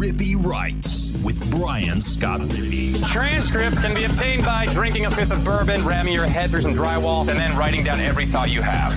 Rippy Writes with Brian Scott Rippey. Transcript can be obtained by drinking a fifth of bourbon, ramming your head through some drywall, and then writing down every thought you have.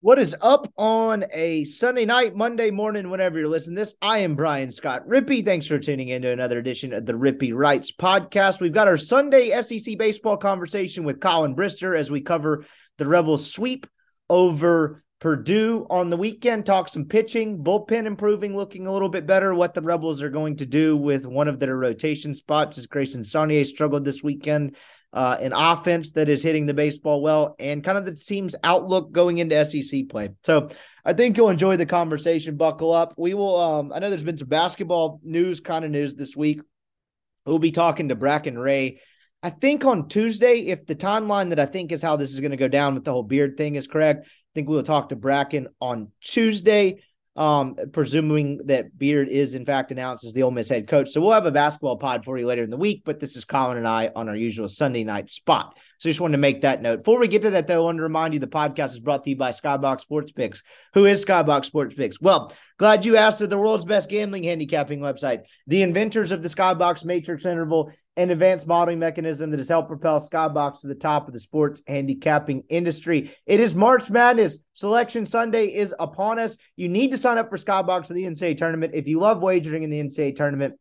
What is up on a Sunday night, Monday morning, whenever you're listening to this? I am Brian Scott Rippey. Thanks for tuning in to another edition of the Rippy Writes podcast. We've got our Sunday SEC baseball conversation with Colin Brister as we cover the Rebels sweep over Purdue on the weekend. Talk some pitching, bullpen improving, looking a little bit better. What the Rebels are going to do with one of their rotation spots as Grayson Saunier struggled this weekend uh, an offense that is hitting the baseball well, and kind of the team's outlook going into SEC play. So I think you'll enjoy the conversation. Buckle up. We will. Um, I know there's been some basketball news, kind of news this week. We'll be talking to Bracken Ray. I think on Tuesday, if the timeline that I think is how this is going to go down with the whole beard thing is correct, think we will talk to Bracken on Tuesday um, presuming that Beard is in fact announced as the Ole Miss head coach. So we'll have a basketball pod for you later in the week, but this is Colin and I on our usual Sunday night spot. So just wanted to make that note. Before we get to that, though, I want to remind you the podcast is brought to you by Skybox Sports Picks. Who is Skybox Sports Picks? Well, glad you asked at the world's best gambling handicapping website, the inventors of the Skybox Matrix Interval an advanced modeling mechanism that has helped propel Skybox to the top of the sports handicapping industry. It is March Madness. Selection Sunday is upon us. You need to sign up for Skybox for the NCAA tournament. If you love wagering in the NCAA tournament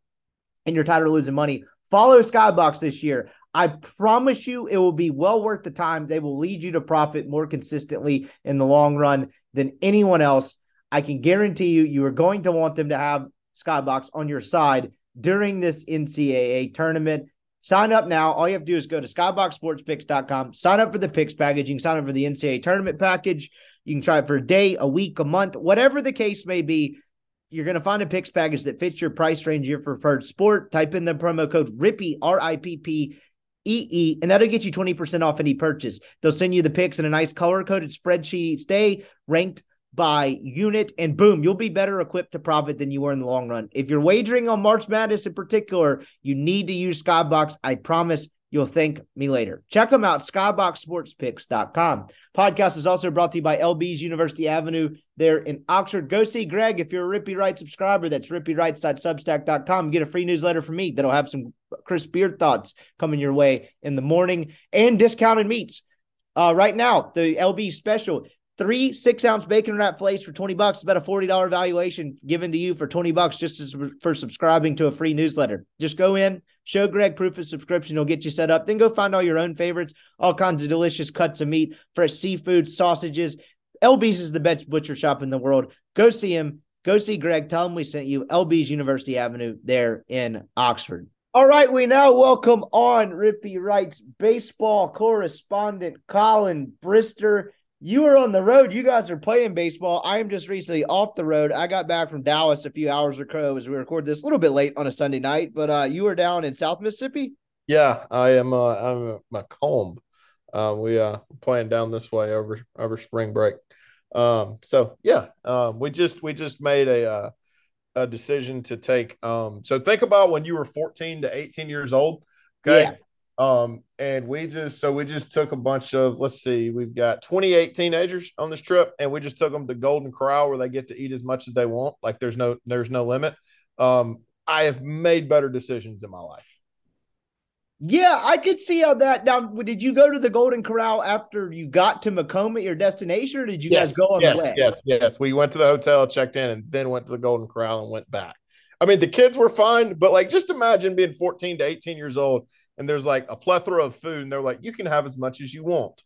and you're tired of losing money, follow Skybox this year. I promise you it will be well worth the time. They will lead you to profit more consistently in the long run than anyone else. I can guarantee you, you are going to want them to have Skybox on your side during this NCAA tournament. Sign up now. All you have to do is go to skyboxsportspicks.com, sign up for the picks package. You can sign up for the NCAA tournament package. You can try it for a day, a week, a month, whatever the case may be. You're going to find a picks package that fits your price range, your preferred sport. Type in the promo code RIPPY, R I P P E E, and that'll get you 20% off any purchase. They'll send you the picks in a nice color coded spreadsheet. Stay ranked by unit, and boom, you'll be better equipped to profit than you were in the long run. If you're wagering on March Madness in particular, you need to use Skybox. I promise you'll thank me later. Check them out, skyboxsportspicks.com. Podcast is also brought to you by LB's University Avenue there in Oxford. Go see Greg if you're a Rippy Wright subscriber. That's rippywrites.substack.com. Get a free newsletter from me that'll have some Chris Beard thoughts coming your way in the morning and discounted meats. Uh, right now, the LB special three six ounce bacon wrap flakes for 20 bucks. About a $40 valuation given to you for 20 bucks just as, for subscribing to a free newsletter. Just go in show greg proof of subscription. He'll get you set up. Then go find all your own favorites all kinds of delicious cuts of meat fresh seafood sausages. Lb's is the best butcher shop in the world. Go see him. Go see greg. Tell him we sent you lb's university avenue there in oxford. All right, we now welcome on Rippy Writes baseball correspondent Colin Brister you were on the road. You guys are playing baseball. I am just recently off the road. I got back from Dallas a few hours ago as we record this a little bit late on a Sunday night, but uh, you were down in South Mississippi. Yeah, I am. Uh, I'm at McComb. Um, we uh playing down this way over over spring break. Um, so yeah, um, we just we just made a uh, a decision to take. Um, so think about when you were 14 to 18 years old. Okay. Yeah. Um, and we just so we just took a bunch of let's see, we've got 28 teenagers on this trip, and we just took them to Golden Corral where they get to eat as much as they want. Like there's no there's no limit. Um, I have made better decisions in my life. Yeah, I could see how that. Now, did you go to the Golden Corral after you got to McComb at your destination, or did you yes, guys go on yes, the way? Yes, yes. We went to the hotel, checked in, and then went to the Golden Corral and went back. I mean, the kids were fine, but like, just imagine being 14 to 18 years old and there's like a plethora of food, and they're like, you can have as much as you want.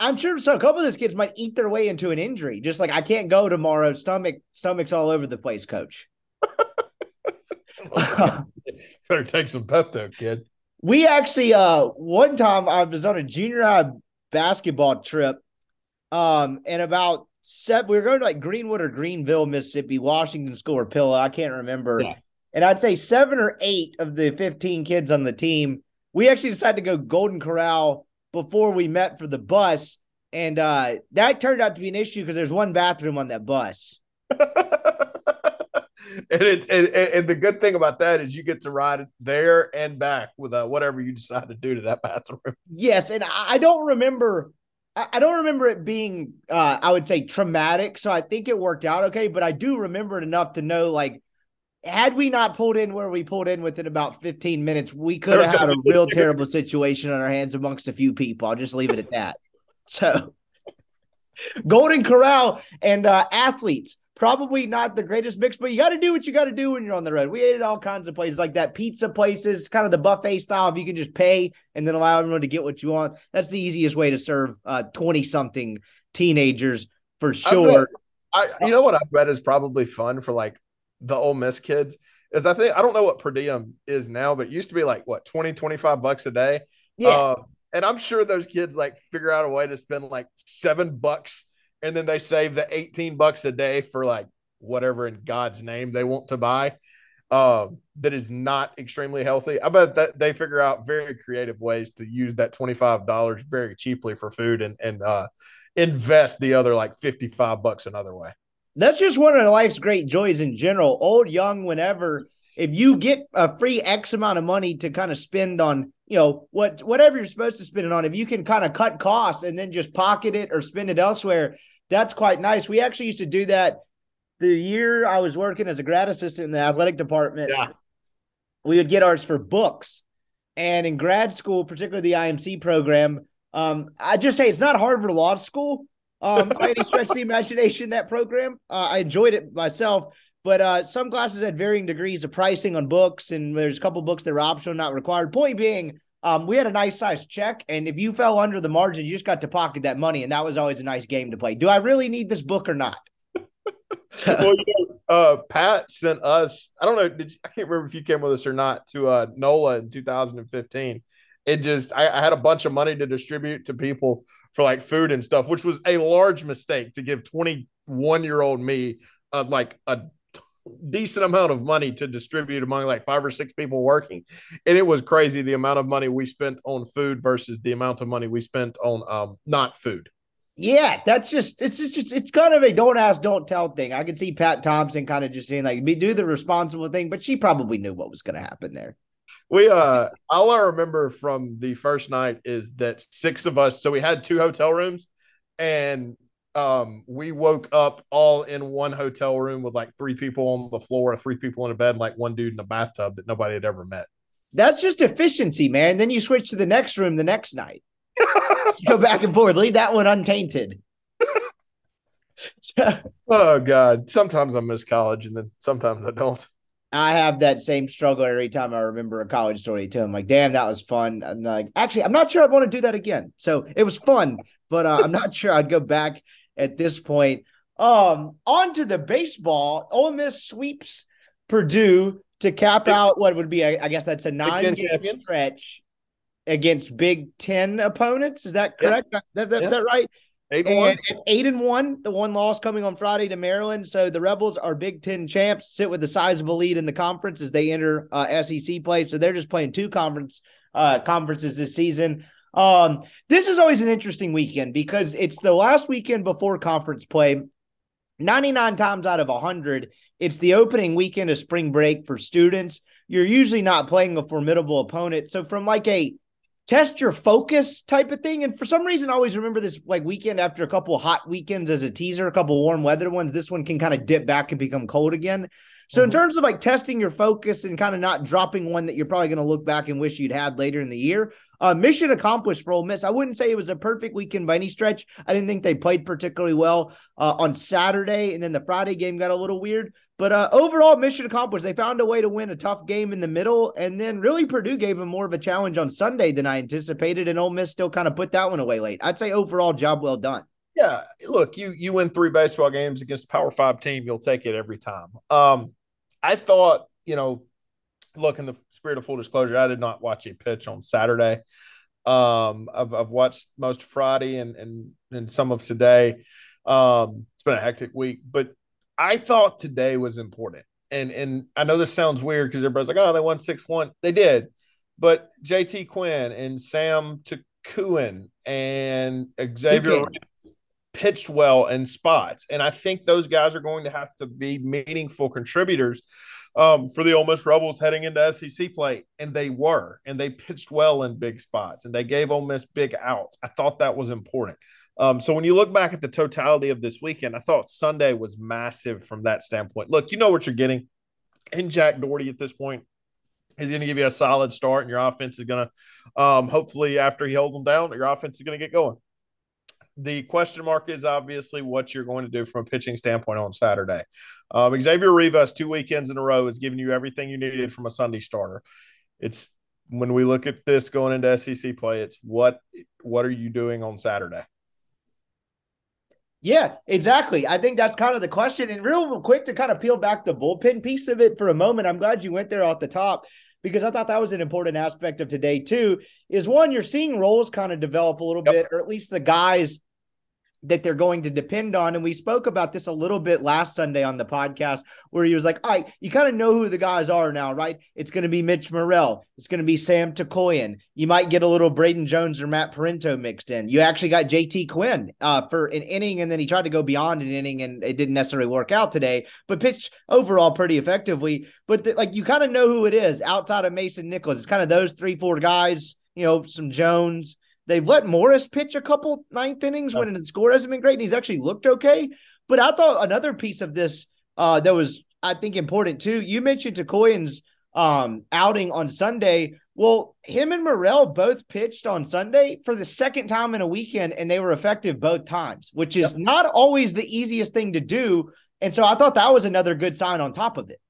I'm sure so. A couple of those kids might eat their way into an injury. Just like I can't go tomorrow. Stomach, stomach's all over the place, coach. Better take some Pepto, kid. We actually, uh, one time I was on a junior high basketball trip, um, and about seven, we were going to like Greenwood or Greenville, Mississippi, Washington School or Pillow. I can't remember. Yeah. And I'd say seven or eight of the 15 kids on the team, we actually decided to go Golden Corral before we met for the bus. And uh, that turned out to be an issue because there's one bathroom on that bus. and, it, and, and, the good thing about that is you get to ride there and back with uh, whatever you decide to do to that bathroom. Yes, and I don't remember. I don't remember it being, uh, I would say, traumatic. So I think it worked out okay. But I do remember it enough to know, like, had we not pulled in where we pulled in within about 15 minutes, we could have had a real terrible situation on our hands amongst a few people. I'll just leave it at that. So, Golden Corral and uh, athletes, probably not the greatest mix, but you got to do what you got to do when you're on the road. We ate at all kinds of places like that, pizza places, kind of the buffet style. If you can just pay and then allow everyone to get what you want, that's the easiest way to serve 20 uh, something teenagers for sure. I, you know what I bet is probably fun for like the Ole Miss kids is I think I don't know what per diem is now, but it used to be like what 20, 25 bucks a day. Yeah. Uh, and I'm sure those kids like figure out a way to spend like seven bucks and then they save the 18 bucks a day for like whatever in God's name they want to buy. Uh, that is not extremely healthy. I bet that they figure out very creative ways to use that $25 very cheaply for food and, and, uh, invest the other like 55 bucks another way that's just one of life's great joys in general. Old, young, whenever, if you get a free X amount of money to kind of spend on, you know, what whatever you're supposed to spend it on, if you can kind of cut costs and then just pocket it or spend it elsewhere, that's quite nice. We actually used to do that the year I was working as a grad assistant in the athletic department. Yeah. We would get ours for books. And in grad school, particularly the IMC program, um, I just say it's not Harvard Law School, um, by any stretch of the imagination, that program. Uh, I enjoyed it myself, but uh, some classes had varying degrees of pricing on books, and there's a couple books that were optional, not required. Point being, um, we had a nice size check, and if you fell under the margin, you just got to pocket that money, and that was always a nice game to play. Do I really need this book or not? well, you know, uh, Pat sent us. I don't know. Did you, I can't remember if you came with us or not to uh, NOLA in 2015. It just I, I had a bunch of money to distribute to people for like food and stuff, which was a large mistake to give 21 year old me uh, like a decent amount of money to distribute among like five or six people working. And it was crazy the amount of money we spent on food versus the amount of money we spent on um not food. Yeah, that's just it's just it's kind of a don't ask, don't tell thing. I could see Pat Thompson kind of just saying like "Be do the responsible thing, but she probably knew what was going to happen there we uh all I remember from the first night is that six of us, so we had two hotel rooms and um we woke up all in one hotel room with like three people on the floor, three people in a bed, and like one dude in a bathtub that nobody had ever met. That's just efficiency, man. Then you switch to the next room the next night. Go back and forth. Leave that one untainted. oh God. Sometimes I miss college and then sometimes I don't. I have that same struggle every time I remember a college story too. I'm like, damn, that was fun. I'm like, actually, I'm not sure I'd want to do that again. So it was fun, but uh, I'm not sure I'd go back at this point. Um, on to the baseball. Ole Miss sweeps Purdue to cap out what would be, I, I guess that's a nine game stretch against Big Ten opponents. Is that correct? Yeah. That, that, yeah. that right? Eight and, one. and eight and one, the one loss coming on Friday to Maryland. So the Rebels are Big Ten champs, sit with a sizable lead in the conference as they enter uh, SEC play. So they're just playing two conference uh, conferences this season. Um, this is always an interesting weekend because it's the last weekend before conference play. 99 times out of 100, it's the opening weekend of spring break for students. You're usually not playing a formidable opponent. So, from like a test your focus type of thing. And for some reason, I always remember this like weekend after a couple hot weekends as a teaser, a couple warm weather ones. This one can kind of dip back and become cold again. So mm-hmm. in terms of like testing your focus and kind of not dropping one that you're probably going to look back and wish you'd had later in the year, uh, mission accomplished for Ole Miss. I wouldn't say it was a perfect weekend by any stretch. I didn't think they played particularly well uh, on Saturday, and then the Friday game got a little weird. But uh, overall, mission accomplished. They found a way to win a tough game in the middle, and then really Purdue gave them more of a challenge on Sunday than I anticipated, and Ole Miss still kind of put that one away late. I'd say overall, job well done. Yeah, look, you you win three baseball games against a Power Five team, you'll take it every time. Um, I thought, you know, look in the spirit of full disclosure, I did not watch a pitch on Saturday. Um, I've I've watched most Friday and and and some of today. Um, it's been a hectic week, but I thought today was important. And and I know this sounds weird because everybody's like, oh, they won 6 1. They did. But JT Quinn and Sam Tookoian and Xavier pitched well in spots. And I think those guys are going to have to be meaningful contributors um, for the Ole Miss Rebels heading into SEC play. And they were. And they pitched well in big spots. And they gave Ole Miss big outs. I thought that was important. Um, so when you look back at the totality of this weekend, I thought Sunday was massive from that standpoint. Look, you know what you're getting. in Jack Dougherty at this point. He's going to give you a solid start, and your offense is going to, um, hopefully, after he holds them down, your offense is going to get going. The question mark is obviously what you're going to do from a pitching standpoint on Saturday. Um, Xavier Rivas, two weekends in a row, has given you everything you needed from a Sunday starter. It's when we look at this going into SEC play, it's what what are you doing on Saturday? Yeah, exactly. I think that's kind of the question. And real quick to kind of peel back the bullpen piece of it for a moment. I'm glad you went there off the top because I thought that was an important aspect of today too. Is one you're seeing roles kind of develop a little yep. bit, or at least the guys that they're going to depend on. And we spoke about this a little bit last Sunday on the podcast where he was like, all right, you kind of know who the guys are now, right? It's going to be Mitch Murrell. It's going to be Sam Tookoian. You might get a little Braden Jones or Matt Parenteau mixed in. You actually got JT Quinn uh, for an inning, and then he tried to go beyond an inning, and it didn't necessarily work out today, but pitched overall pretty effectively. But the, like you kind of know who it is outside of Mason Nichols. It's kind of those three, four guys, you know, some Jones They've let Morris pitch a couple ninth innings when the score hasn't been great, and he's actually looked okay. But I thought another piece of this uh, that was, I think, important too. You mentioned Tookoian's um, outing on Sunday. Well, him and Murrell both pitched on Sunday for the second time in a weekend, and they were effective both times, which is yep. not always the easiest thing to do. And so I thought that was another good sign on top of it.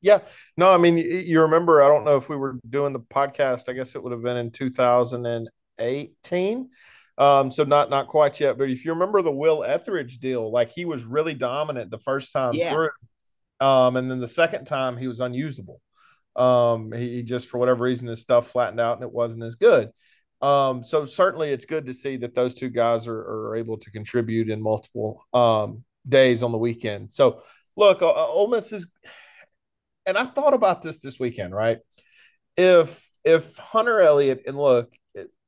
Yeah. No, I mean, you remember, I don't know if we were doing the podcast, I guess it would have been in 2000 18. Um, so not not quite yet. But if you remember the Will Etheridge deal, like he was really dominant the first time yeah. through. Um, and then the second time he was unusable. Um, he, he, just for whatever reason his stuff flattened out and it wasn't as good. Um, so certainly it's good to see that those two guys are, are able to contribute in multiple um days on the weekend. So look, uh, uh Ole Miss is, and I thought about this this weekend, right? If if Hunter Elliott and look,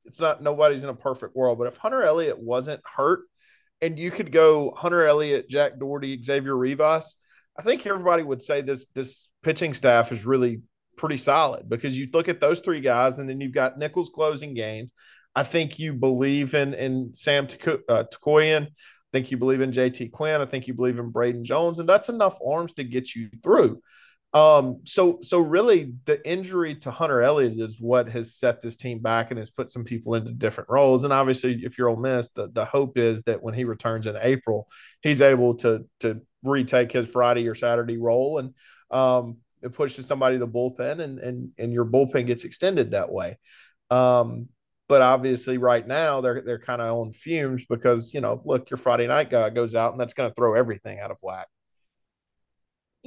it's not nobody's in a perfect world, but if Hunter Elliott wasn't hurt and you could go Hunter Elliott, Jack Dougherty, Xavier Rivas, I think everybody would say this this pitching staff is really pretty solid because you look at those three guys and then you've got Nichols closing games. I think you believe in in Sam Tookoian. Uh, I think you believe in JT Quinn. I think you believe in Braden Jones, and that's enough arms to get you through. Um, so so really the injury to Hunter Elliott is what has set this team back and has put some people into different roles. And obviously, if you're Ole Miss, the, the hope is that when he returns in April, he's able to to retake his Friday or Saturday role and um, it pushes somebody to the bullpen and and and your bullpen gets extended that way. Um, but obviously, right now they're they're kind of on fumes because you know, look, your Friday night guy goes out and that's going to throw everything out of whack.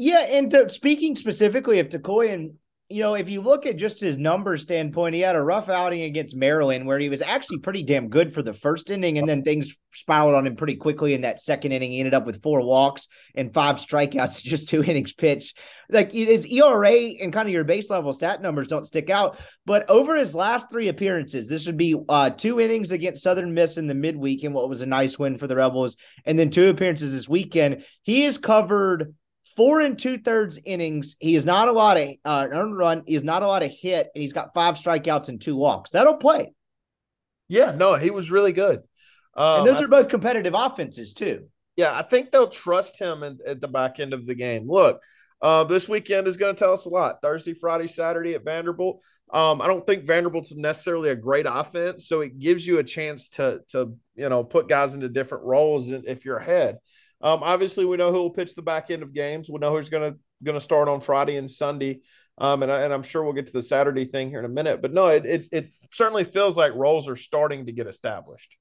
Yeah, and to, speaking specifically of Tookoian, you know, if you look at just his numbers standpoint, he had a rough outing against Maryland where he was actually pretty damn good for the first inning, and then things spiraled on him pretty quickly in that second inning. He ended up with four walks and five strikeouts, just two innings pitched. Like his ERA and kind of your base level stat numbers don't stick out, but over his last three appearances, this would be uh, two innings against Southern Miss in the midweek, and what was a nice win for the Rebels, and then two appearances this weekend. He has covered four and two thirds innings. He is not a lot of uh, earned run. He is not a lot of hit, and he's got five strikeouts and two walks. That'll play. Yeah, no, he was really good. Um, and those are both competitive offenses too. Yeah, I think they'll trust him in, at the back end of the game. Look, uh, this weekend is going to tell us a lot. Thursday, Friday, Saturday at Vanderbilt. Um, I don't think Vanderbilt's necessarily a great offense, so it gives you a chance to to you know put guys into different roles if you're ahead. Um, obviously, we know who will pitch the back end of games. We know who's going to going to start on Friday and Sunday. Um, and, I, and I'm sure we'll get to the Saturday thing here in a minute. But no, it, it, it certainly feels like roles are starting to get established.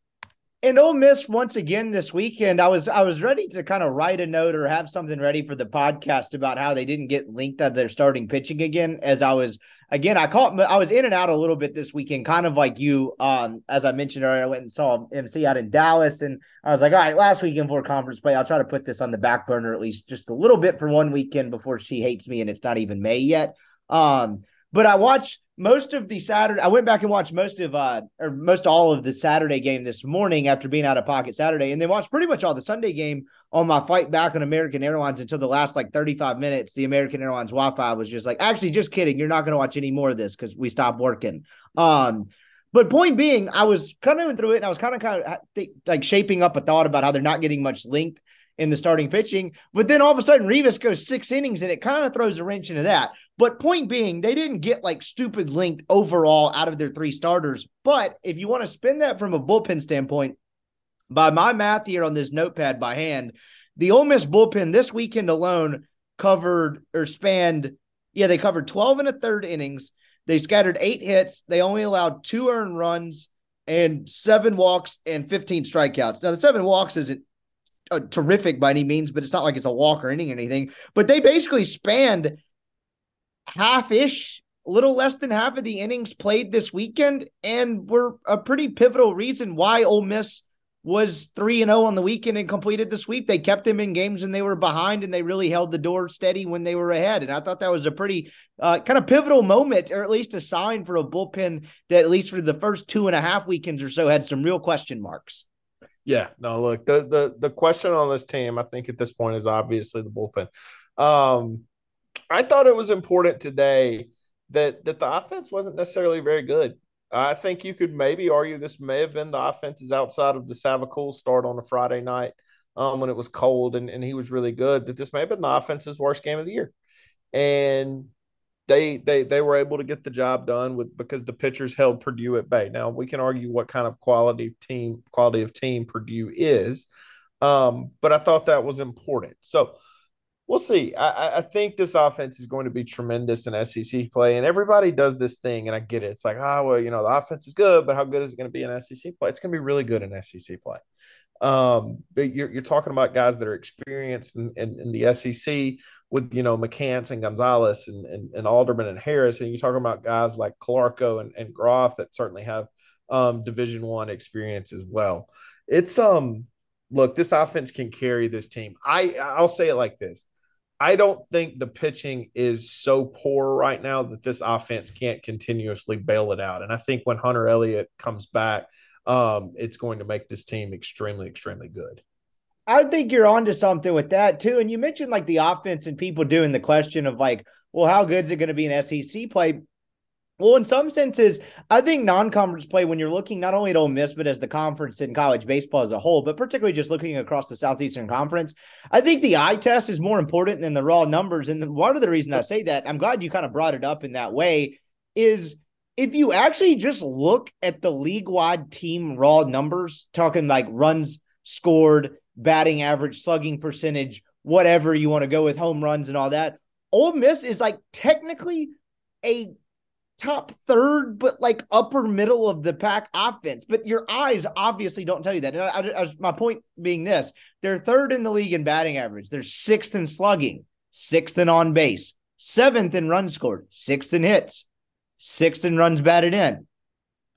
And Ole Miss once again this weekend. I was I was ready to kind of write a note or have something ready for the podcast about how they didn't get linked that they're starting pitching again. As I was again, I caught I was in and out a little bit this weekend, kind of like you. Um, as I mentioned earlier, I went and saw MC out in Dallas, and I was like, all right, last weekend for conference play, I'll try to put this on the back burner at least just a little bit for one weekend before she hates me, and it's not even May yet. Um, but I watched most of the Saturday. I went back and watched most of uh or most all of the Saturday game this morning after being out of pocket Saturday, and then watched pretty much all the Sunday game on my flight back on American Airlines until the last like 35 minutes. The American Airlines Wi-Fi was just like, actually, just kidding. You're not going to watch any more of this because we stopped working. Um, but point being, I was kind of through it, and I was kind of kind of like shaping up a thought about how they're not getting much length in the starting pitching. But then all of a sudden, Rivas goes six innings, and it kind of throws a wrench into that. But point being, they didn't get like stupid length overall out of their three starters. But if you want to spin that from a bullpen standpoint, by my math here on this notepad by hand, the Ole Miss bullpen this weekend alone covered or spanned, yeah, they covered 12 and a third innings. They scattered eight hits. They only allowed two earned runs and seven walks and 15 strikeouts. Now, the seven walks isn't uh, terrific by any means, but it's not like it's a walk or inning or anything. But they basically spanned half ish, a little less than half of the innings played this weekend, and were a pretty pivotal reason why Ole Miss was 3 and 0 on the weekend and completed the sweep. They kept them in games when they were behind and they really held the door steady when they were ahead. And I thought that was a pretty uh, kind of pivotal moment, or at least a sign for a bullpen that, at least for the first two and a half weekends or so, had some real question marks. Yeah, no, look, the the the question on this team, I think at this point is obviously the bullpen. Um, I thought it was important today that that the offense wasn't necessarily very good. I think you could maybe argue this may have been the offenses outside of the Savacool start on a Friday night um, when it was cold and, and he was really good. That this may have been the offense's worst game of the year, and they they they were able to get the job done with because the pitchers held Purdue at bay. Now we can argue what kind of quality team quality of team Purdue is, um, but I thought that was important. So we'll see. I, I, think this offense is going to be tremendous in SEC play, and everybody does this thing, and I get it. It's like, oh well, you know, the offense is good, but how good is it going to be in SEC play? It's going to be really good in SEC play. Um, but you're, you're talking about guys that are experienced in, in, in the SEC with you know McCants and Gonzalez and, and, and Alderman and Harris, and you're talking about guys like Calarco and, and Groff that certainly have um, Division One experience as well. It's um look, this offense can carry this team. I I'll say it like this I don't think the pitching is so poor right now that this offense can't continuously bail it out. And I think when Hunter Elliott comes back, um, it's going to make this team extremely, extremely good. I think you're onto something with that too. And you mentioned like the offense and people doing the question of like, well, how good is it going to be in SEC play? Well, in some senses, I think non-conference play when you're looking not only at Ole Miss but as the conference in college baseball as a whole, but particularly just looking across the Southeastern Conference, I think the eye test is more important than the raw numbers. And one of the reasons I say that, I'm glad you kind of brought it up in that way, is if you actually just look at the league-wide team raw numbers, talking like runs scored, batting average, slugging percentage, whatever you want to go with, home runs and all that, Ole Miss is like technically a top third, but like upper middle of the pack offense. But your eyes obviously don't tell you that. I, I, I, my point being this they're third in the league in batting average, they're sixth in slugging, sixth in on base, seventh in runs scored, sixth in hits, sixth in runs batted in.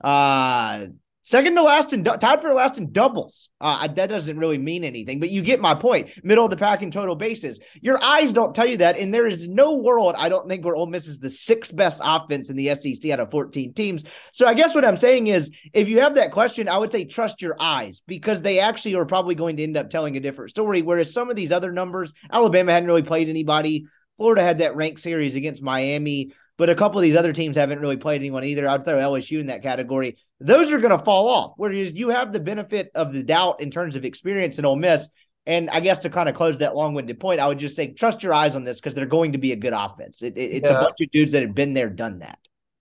Uh, Second to last in tied for last in doubles. Uh, that doesn't really mean anything, but you get my point. Middle of the pack in total bases. Your eyes don't tell you that, and there is no world I don't think where Ole Miss is the sixth best offense in the SEC out of 14 teams. So I guess what I'm saying is, if you have that question, I would say trust your eyes because they actually are probably going to end up telling a different story. Whereas some of these other numbers, Alabama hadn't really played anybody. Florida had that ranked series against Miami but a couple of these other teams haven't really played anyone either. I'd throw LSU in that category. Those are going to fall off. Whereas you have the benefit of the doubt in terms of experience in Ole Miss. And I guess to kind of close that long-winded point, I would just say trust your eyes on this because they're going to be a good offense. It, it, it's yeah. a bunch of dudes that have been there, done that.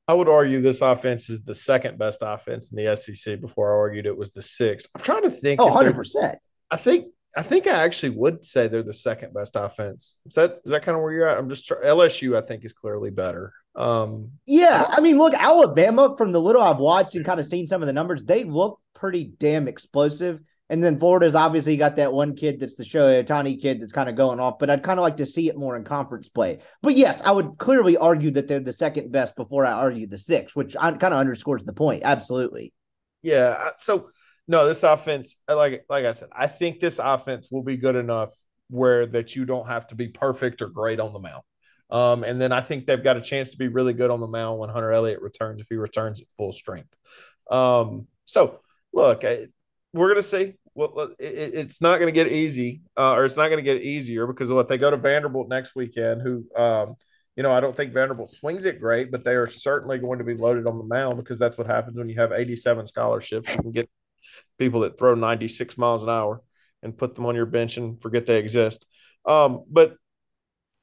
I would argue this offense is the second best offense in the SEC. Before I argued it was the sixth. I'm trying to think. Oh, 100 percent. I think I think I actually would say they're the second best offense. Is that is that kind of where you're at? I'm just LSU. I think is clearly better. Um, yeah, I mean, look, Alabama from the little I've watched and kind of seen some of the numbers, they look pretty damn explosive. And then Florida's obviously got that one kid that's the show, tiny kid that's kind of going off, but I'd kind of like to see it more in conference play. But yes, I would clearly argue that they're the second best before I argue the sixth, which kind of underscores the point. Absolutely. Yeah. So no, this offense, like like I said, I think this offense will be good enough where that you don't have to be perfect or great on the mound. Um, and then I think they've got a chance to be really good on the mound when Hunter Elliott returns, if he returns at full strength. Um, so, look, I, we're going to see. Well, it, it's not going to get easy, uh, or it's not going to get easier because what they go to Vanderbilt next weekend, who, um, you know, I don't think Vanderbilt swings it great, but they are certainly going to be loaded on the mound because that's what happens when you have 87 scholarships. You can get people that throw 96 miles an hour. and put them on your bench and forget they exist. Um, but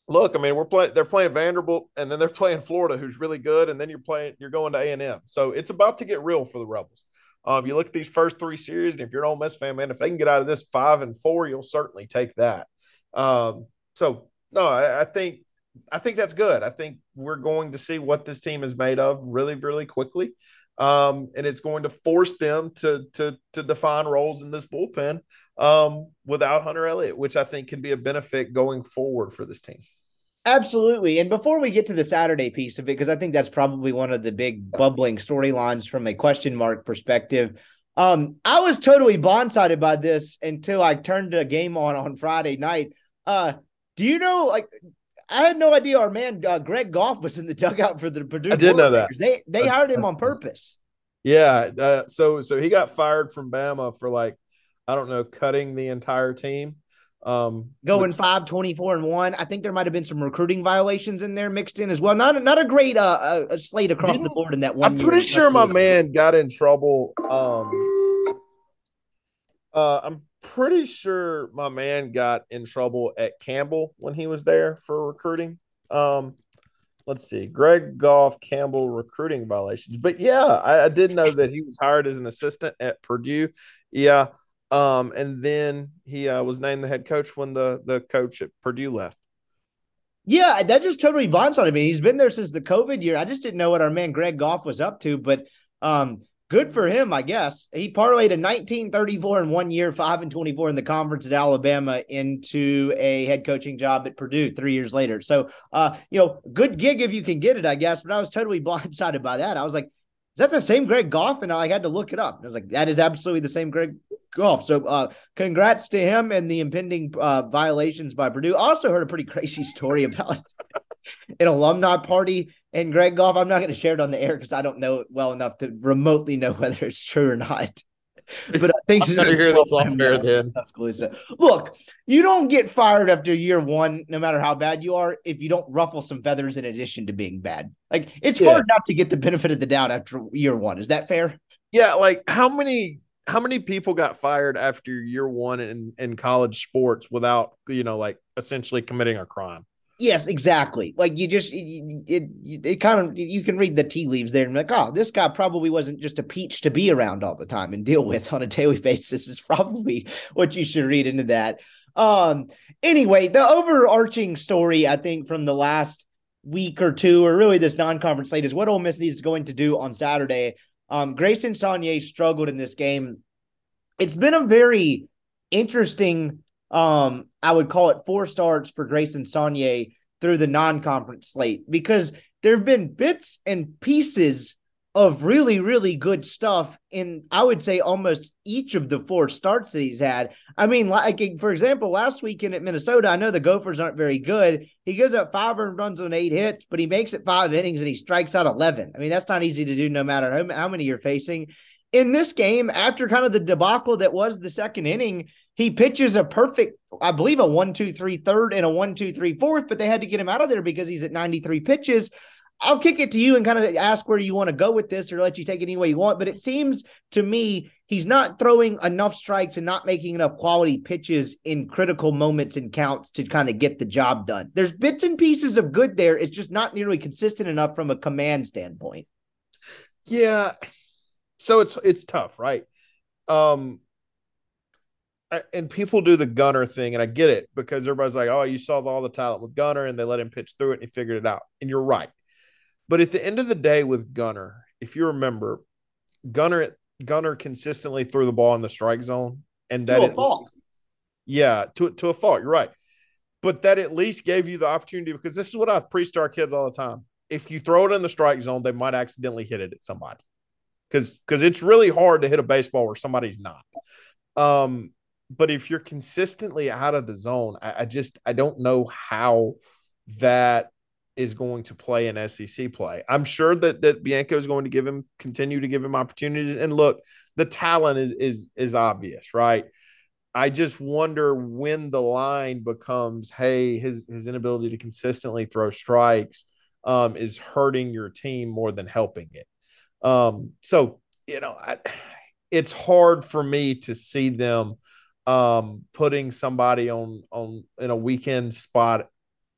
look, I mean, we're playing. They're playing Vanderbilt, and then they're playing Florida, who's really good, and then you're playing. You're going to A and M, so it's about to get real for the Rebels. Um, you look at these first three series, and if you're an Ole Miss fan, man, if they can get out of this five and four, you'll certainly take that. Um, so no, I, I think I think that's good. I think we're going to see what this team is made of really, really quickly. Um, and it's going to force them to to to define roles in this bullpen um, without Hunter Elliott, which I think can be a benefit going forward for this team. Absolutely. And before we get to the Saturday piece of it, because I think that's probably one of the big bubbling storylines from a question mark perspective. Um, I was totally blindsided by this until I turned the game on on Friday night. Uh, do you know, like, I had no idea our man uh, Greg Goff was in the dugout for the Purdue. I did know that they they hired him on purpose. Yeah, uh, so so he got fired from Bama for like I don't know cutting the entire team. Um, going five, 24 and one. I think there might have been some recruiting violations in there mixed in as well. Not not a great uh, uh a slate across the board in that one. I'm pretty sure my man got in trouble. Um, uh, I'm pretty sure my man got in trouble at Campbell when he was there for recruiting. Um, let's see, Greg Goff Campbell recruiting violations. But yeah, I, I did know that he was hired as an assistant at Purdue. Yeah. Um, and then he uh, was named the head coach when the the coach at Purdue left. Yeah, that just totally bonds on me. He's been there since the COVID year. I just didn't know what our man Greg Goff was up to, but um, good for him, I guess. He parlayed a 19 34 in one year, 5 and 24 in the conference at Alabama into a head coaching job at Purdue three years later. So, uh, you know, good gig if you can get it, I guess. But I was totally blindsided by that. I was like, is that the same Greg Goff? And I had to look it up. I was like, that is absolutely the same Greg Goff. So, uh, congrats to him and the impending uh, violations by Purdue. Also heard a pretty crazy story about an alumni party and Greg Goff. I'm not going to share it on the air because I don't know it well enough to remotely know whether it's true or not. But I think I'm going to hear this off air then. Look, you don't get fired after year one, no matter how bad you are, if you don't ruffle some feathers in addition to being bad. Like it's yeah. hard not to get the benefit of the doubt after year one. Is that fair? Yeah. Like how many how many people got fired after year one in, in college sports without, you know, like essentially committing a crime? Yes, exactly. Like you just it, it, it kind of you can read the tea leaves there and be like, oh, this guy probably wasn't just a peach to be around all the time and deal with on a daily basis is probably what you should read into that. Um anyway, the overarching story I think from the last week or two, or really this non-conference slate, is what Ole Miss needs going to do on Saturday. Um, Grayson Saunier struggled in this game. It's been a very interesting um, I would call it four starts for Grayson Saunier through the non-conference slate because there have been bits and pieces of really, really good stuff in, I would say, almost each of the four starts that he's had. I mean, like, for example, last weekend at Minnesota, I know the Gophers aren't very good. He goes up five and runs on eight hits, but he makes it five innings and he strikes out 11. I mean, that's not easy to do no matter how many you're facing. In this game, after kind of the debacle that was the second inning, he pitches a perfect, I believe, a one, two, three third and a one, two, three fourth, but they had to get him out of there because he's at 93 pitches. I'll kick it to you and kind of ask where you want to go with this or let you take it any way you want. But it seems to me he's not throwing enough strikes and not making enough quality pitches in critical moments and counts to kind of get the job done. There's bits and pieces of good there. It's just not nearly consistent enough from a command standpoint. Yeah. So it's it's tough, right? Um and people do the Gunnar thing, and I get it because everybody's like, "Oh, you saw all the talent with Gunnar, and they let him pitch through it, and he figured it out." And you're right, but at the end of the day, with Gunnar, if you remember, Gunner Gunnar consistently threw the ball in the strike zone, and that to a fault. Yeah, to to a fault. You're right, but that at least gave you the opportunity because this is what I preach to our kids all the time. If you throw it in the strike zone, they might accidentally hit it at somebody because because it's really hard to hit a baseball where somebody's not. Um, but if you're consistently out of the zone, I, I, just I don't know how that is going to play in SEC play. I'm sure that that Bianco is going to give him continue to give him opportunities. And look, the talent is is is obvious, right? I just wonder when the line becomes, hey, his his inability to consistently throw strikes um, is hurting your team more than helping it. Um, so you know, I, it's hard for me to see them um, putting somebody on on in a weekend spot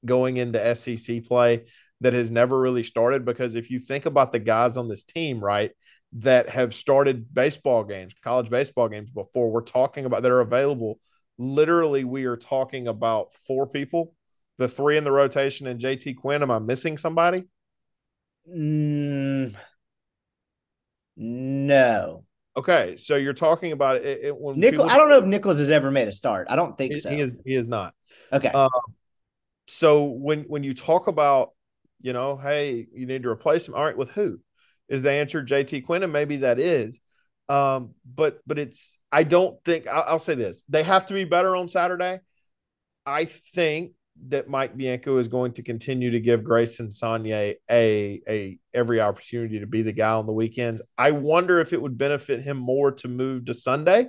going into SEC play that has never really started because if you think about the guys on this team, right, that have started baseball games, college baseball games before, we're talking about that are available. Literally, we are talking about four people, the three in the rotation, and JT Quinn. Am I missing somebody? Mm, no. Okay, so you're talking about it, it when Nichols. people- I don't know if Nichols has ever made a start. I don't think he, so. he is he is not. okay. Um, so when when you talk about, you know, hey, you need to replace him. All right, with who? Is the answer JT Quinn? And maybe that is. Um, but but it's I don't think I'll, I'll say this. They have to be better on Saturday. I think that Mike Bianco is going to continue to give Grayson Saunier a a every opportunity to be the guy on the weekends. I wonder if it would benefit him more to move to Sunday,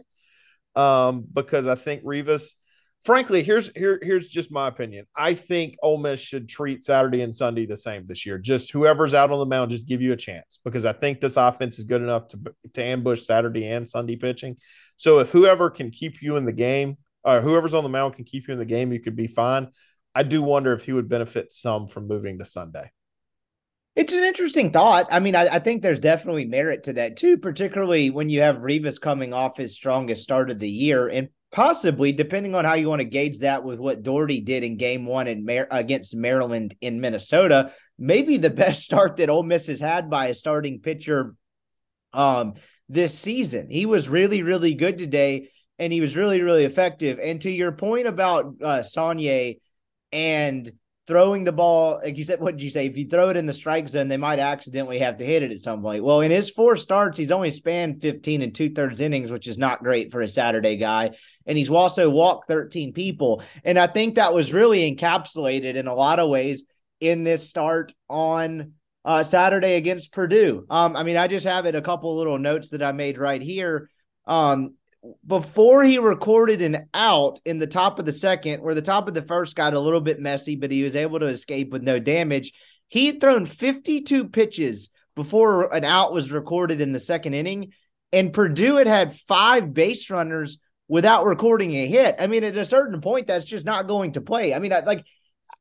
um, because I think Rivas. Frankly, here's here here's just my opinion. I think Ole Miss should treat Saturday and Sunday the same this year. Just whoever's out on the mound, just give you a chance because I think this offense is good enough to to ambush Saturday and Sunday pitching. So if whoever can keep you in the game, or whoever's on the mound can keep you in the game, you could be fine. I do wonder if he would benefit some from moving to Sunday. It's an interesting thought. I mean, I, I, think there's definitely merit to that too, particularly when you have Rivas coming off his strongest start of the year, and possibly, depending on how you want to gauge that with what Dougherty did in Game One in Mar- against Maryland in Minnesota, maybe the best start that Ole Miss has had by a starting pitcher um, this season. He was really, really good today, and he was really, really effective. And to your point about uh, Saunier and throwing the ball, like you said, what did you say? If you throw it in the strike zone, they might accidentally have to hit it at some point. Well, in his four starts, he's only spanned 15 and two thirds innings, which is not great for a Saturday guy. And he's also walked 13 people. And I think that was really encapsulated in a lot of ways in this start on uh, Saturday against Purdue. Um, I mean, I just have it a couple little notes that I made right here. Um, before he recorded an out in the top of the second, where the top of the first got a little bit messy, but he was able to escape with no damage. He had thrown 52 pitches before an out was recorded in the second inning, and Purdue had had five base runners without recording a hit. I mean, at a certain point, that's just not going to play. I mean, I, like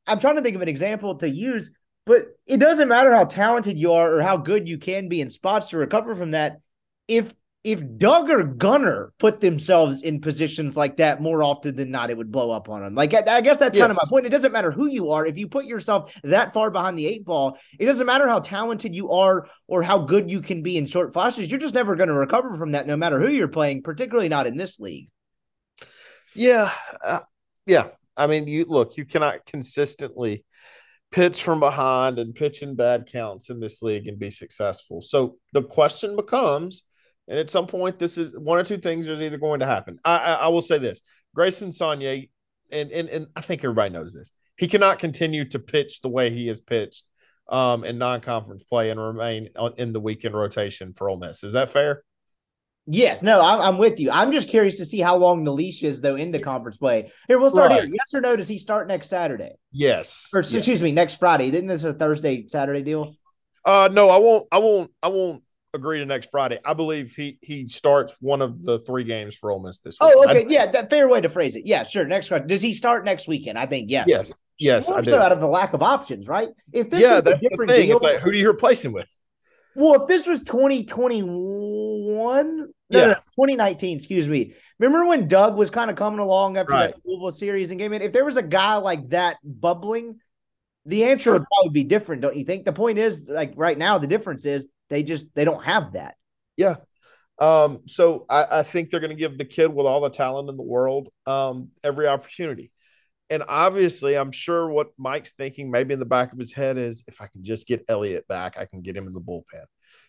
I'm trying to think of an example to use, but it doesn't matter how talented you are or how good you can be in spots to recover from that. If if Doug or Gunnar put themselves in positions like that more often than not, it would blow up on them. Like I guess that's yes. kind of my point. It doesn't matter who you are. If you put yourself that far behind the eight ball, it doesn't matter how talented you are or how good you can be in short flashes. You're just never going to recover from that, no matter who you're playing. Particularly not in this league. Yeah, uh, yeah. I mean, you look. You cannot consistently pitch from behind and pitch in bad counts in this league and be successful. So the question becomes and at some point, this is one or two things is either going to happen. I, I, I will say this Grayson Saunier, and, and, and I think everybody knows this, he cannot continue to pitch the way he has pitched um, in non conference play and remain in the weekend rotation for Ole Miss. Is that fair? Yes, no, I'm, I'm with you. I'm just curious to see how long the leash is, though, into conference play. Here, we'll start right. here. Yes or no? Does he start next Saturday? Yes. Or yes. excuse me, next Friday. Isn't this a Thursday Saturday deal? Uh, no, I won't. I won't. I won't agree to next Friday. I believe he he starts one of the three games for Ole Miss this week. Oh, okay, I, yeah, that fair way to phrase it. Yeah, sure. Next question: Does he start next weekend? I think yes. Yes, yes, I do. Out of the lack of options, right? If this yeah, that's the thing. Deal, it's like who do you replace him with? Well, if this was 2021, no, yeah. no, 2019, excuse me. Remember when Doug was kind of coming along after right. that Louisville series and game in? If there was a guy like that bubbling, the answer would probably be different, don't you think? The point is, like right now, the difference is they just they don't have that. Yeah. Um, so I, I think they're going to give the kid with all the talent in the world um, every opportunity. And obviously, I'm sure what Mike's thinking, maybe in the back of his head, is if I can just get Elliott back, I can get him in the bullpen.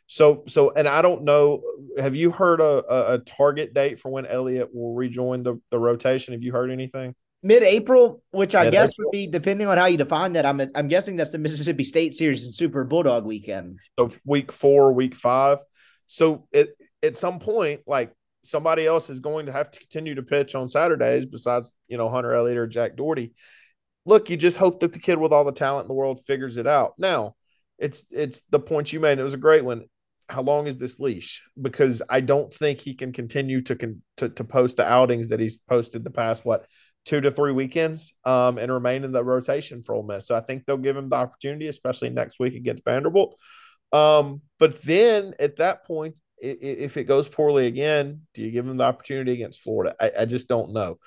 So, so, and I don't know. Have you heard a, a, a target date for when Elliott will rejoin the, the rotation? Have you heard anything? mid-April, which I Mid-April. guess would be depending on how you define that. I'm I'm guessing that's the Mississippi State series and Super Bulldog weekend. So week four, week five. So it at some point, like somebody else is going to have to continue to pitch on Saturdays besides you know Hunter Elliott or Jack Dougherty. Look, you just hope that the kid with all the talent in the world figures it out. Now, it's it's the point you made. It was a great one. how long is this leash? Because I don't think he can continue to con- to, to post the outings that he's posted the past what two to three weekends um, and remain in the rotation for Ole Miss. So I think they'll give him the opportunity, especially next week against Vanderbilt. Um, but then at that point, if it goes poorly again, do you give him the opportunity against Florida? I, I just don't know.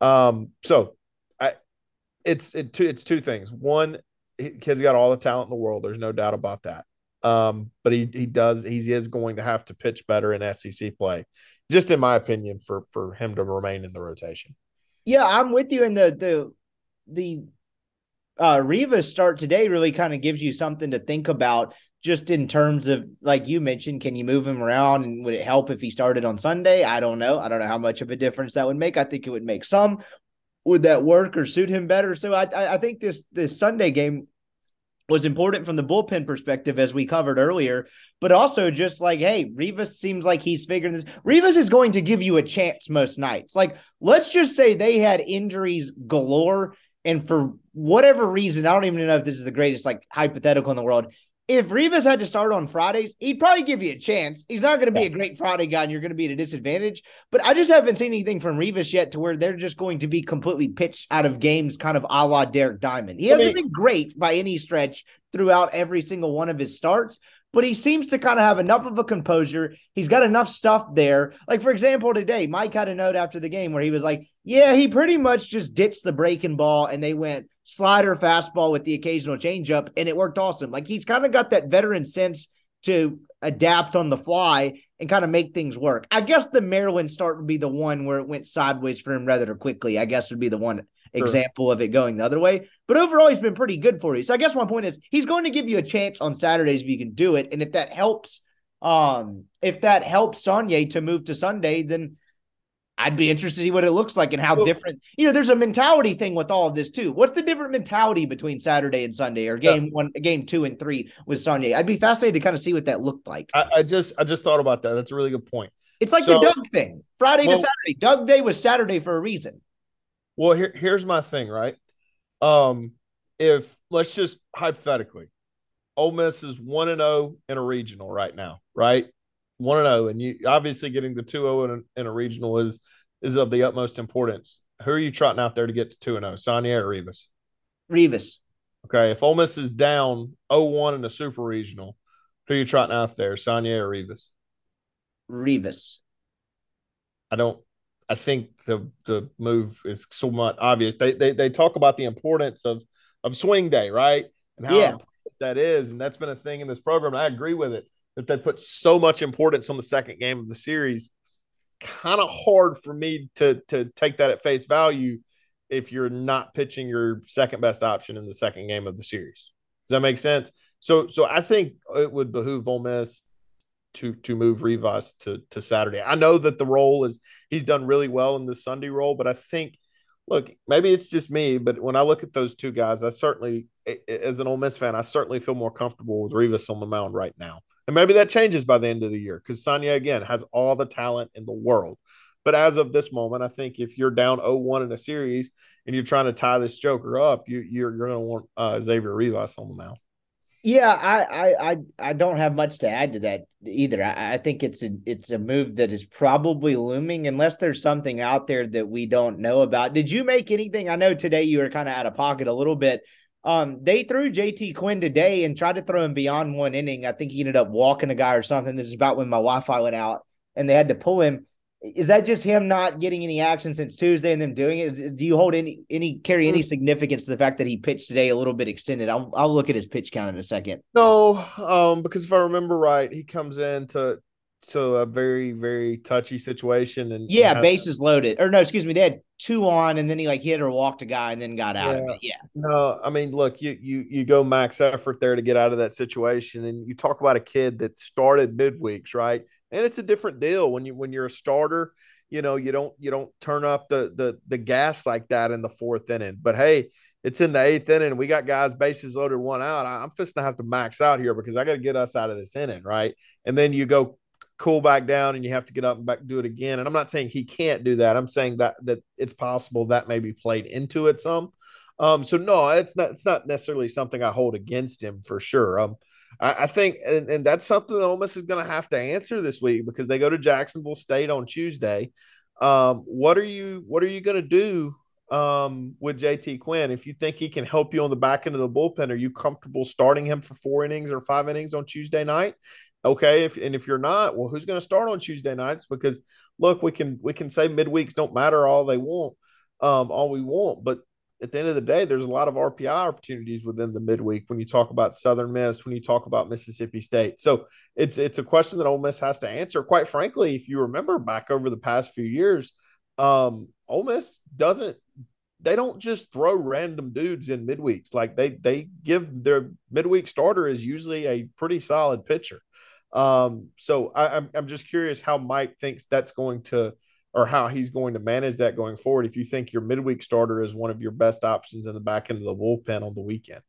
Um, so I, it's it, it's two things. One, kid's got all the talent in the world. There's no doubt about that. Um, but he he does he is going to have to pitch better in SEC play, just in my opinion, for for him to remain in the rotation. Yeah, I'm with you. In the the the uh Rivas start today really kind of gives you something to think about just in terms of like you mentioned, can you move him around and would it help if he started on Sunday? I don't know. I don't know how much of a difference that would make. I think it would make some. Would that work or suit him better? So I I think this this Sunday game was important from the bullpen perspective, as we covered earlier, but also just like, hey, Rivas seems like he's figuring this. Rivas is going to give you a chance most nights. Like, let's just say they had injuries galore, and for whatever reason, I don't even know if this is the greatest like hypothetical in the world if Rivas had to start on Fridays, he'd probably give you a chance. He's not going to be a great Friday guy and you're going to be at a disadvantage. But I just haven't seen anything from Rivas yet to where they're just going to be completely pitched out of games, kind of a la Derek Diamond. He hasn't I mean, been great by any stretch throughout every single one of his starts, but he seems to kind of have enough of a composure. He's got enough stuff there. Like, for example, today, Mike had a note after the game where he was like, Yeah, he pretty much just ditched the breaking ball and they went slider fastball with the occasional changeup, and it worked awesome. Like, he's kind of got that veteran sense to adapt on the fly and kind of make things work. I guess the Maryland start would be the one where it went sideways for him rather quickly. I guess would be the one example of it going the other way. But overall, he's been pretty good for you. So I guess my point is he's going to give you a chance on Saturdays if you can do it. And if that helps, um, if that helps Saunier to move to Sunday, then I'd be interested to see what it looks like and how well, different. You know, there's a mentality thing with all of this too. What's the different mentality between Saturday and Sunday, or game yeah. one, game two and three with Saunier? I'd be fascinated to kind of see what that looked like. I, I just, I just thought about that. That's a really good point. It's like so, the Doug thing, Friday well, to Saturday. Doug Day was Saturday for a reason. Well, here, here's my thing, right? Um, if let's just hypothetically, Ole Miss is one and zero oh in a regional right now, right? One and zero, oh, and you obviously getting the two zero in, in a regional is is of the utmost importance. Who are you trotting out there to get to two and zero? Saunier or Rivas? Rivas. Okay, if Ole Miss is down 0-1 in a super regional, who are you trotting out there, Saunier or Rivas? Rivas. I don't I think the the move is somewhat obvious. They they they talk about the importance of of swing day, right? And how yeah. that is, and that's been a thing in this program. I agree with it that they put so much importance on the second game of the series. Kind of hard for me to to take that at face value if you're not pitching your second best option in the second game of the series. Does that make sense? So so I think it would behoove Ole Miss to to move Rivas to to Saturday. I know that the role is he's done really well in the Sunday role, but I think look, maybe it's just me, but when I look at those two guys, I certainly as an Ole Miss fan, I certainly feel more comfortable with Rivas on the mound right now. And maybe that changes by the end of the year because Saunier again has all the talent in the world. But as of this moment, I think if you're down 0-1 in a series and you're trying to tie this Joker up, you, you're, you're going to want uh, Xavier Rivas on the mound. Yeah, I, I I don't have much to add to that either. I, I, think it's a it's a move that is probably looming unless there's something out there that we don't know about. Did you make anything? I know today you were kind of out of pocket a little bit. Um, they threw JT Quinn today and tried to throw him beyond one inning. I think he ended up walking a guy or something. This is about when my Wi-Fi went out and they had to pull him is that just him not getting any action since Tuesday and them doing it? Is, do you hold any any carry any mm. significance to the fact that he pitched today a little bit extended? I'll I'll look at his pitch count in a second. No, um, because if I remember right, he comes in to to a very very touchy situation and yeah, and bases loaded. Or no, excuse me, they had two on and then he like hit or walked a guy and then got out yeah. of it. Yeah. No, I mean, look, you you you go max effort there to get out of that situation, and you talk about a kid that started midweeks, right? And it's a different deal when you when you're a starter you know you don't you don't turn up the the the gas like that in the fourth inning. But hey it's in the eighth inning. We got guys bases loaded one out. I'm just gonna have to max out here because i got to get us out of this inning right? And then you go cool back down and you have to get up and back do it again. And i'm not saying he can't do that. I'm saying that that it's possible that may be played into it some. Um, so no, it's not it's not necessarily something I hold against him for sure. Um, I, I think, and, and that's something that Ole Miss is going to have to answer this week because they go to Jacksonville State on Tuesday. Um, what are you what are you going to do um, with JT Quinn? If you think he can help you on the back end of the bullpen, are you comfortable starting him for four innings or five innings on Tuesday night? Okay, if and if you're not, well, who's going to start on Tuesday nights? Because look, we can we can say midweeks don't matter all they want, um, all we want, but at the end of the day, there's a lot of RPI opportunities within the midweek when you talk about Southern Miss, when you talk about Mississippi State. So it's it's a question that Ole Miss has to answer. Quite frankly, if you remember back over the past few years, um, Ole Miss doesn't they don't just throw random dudes in midweeks. Like they they give their midweek starter is usually a pretty solid pitcher. Um, so I, I'm I'm just curious how Mike thinks that's going to or how he's going to manage that going forward if you think your midweek starter is one of your best options in the back end of the bullpen on the weekend.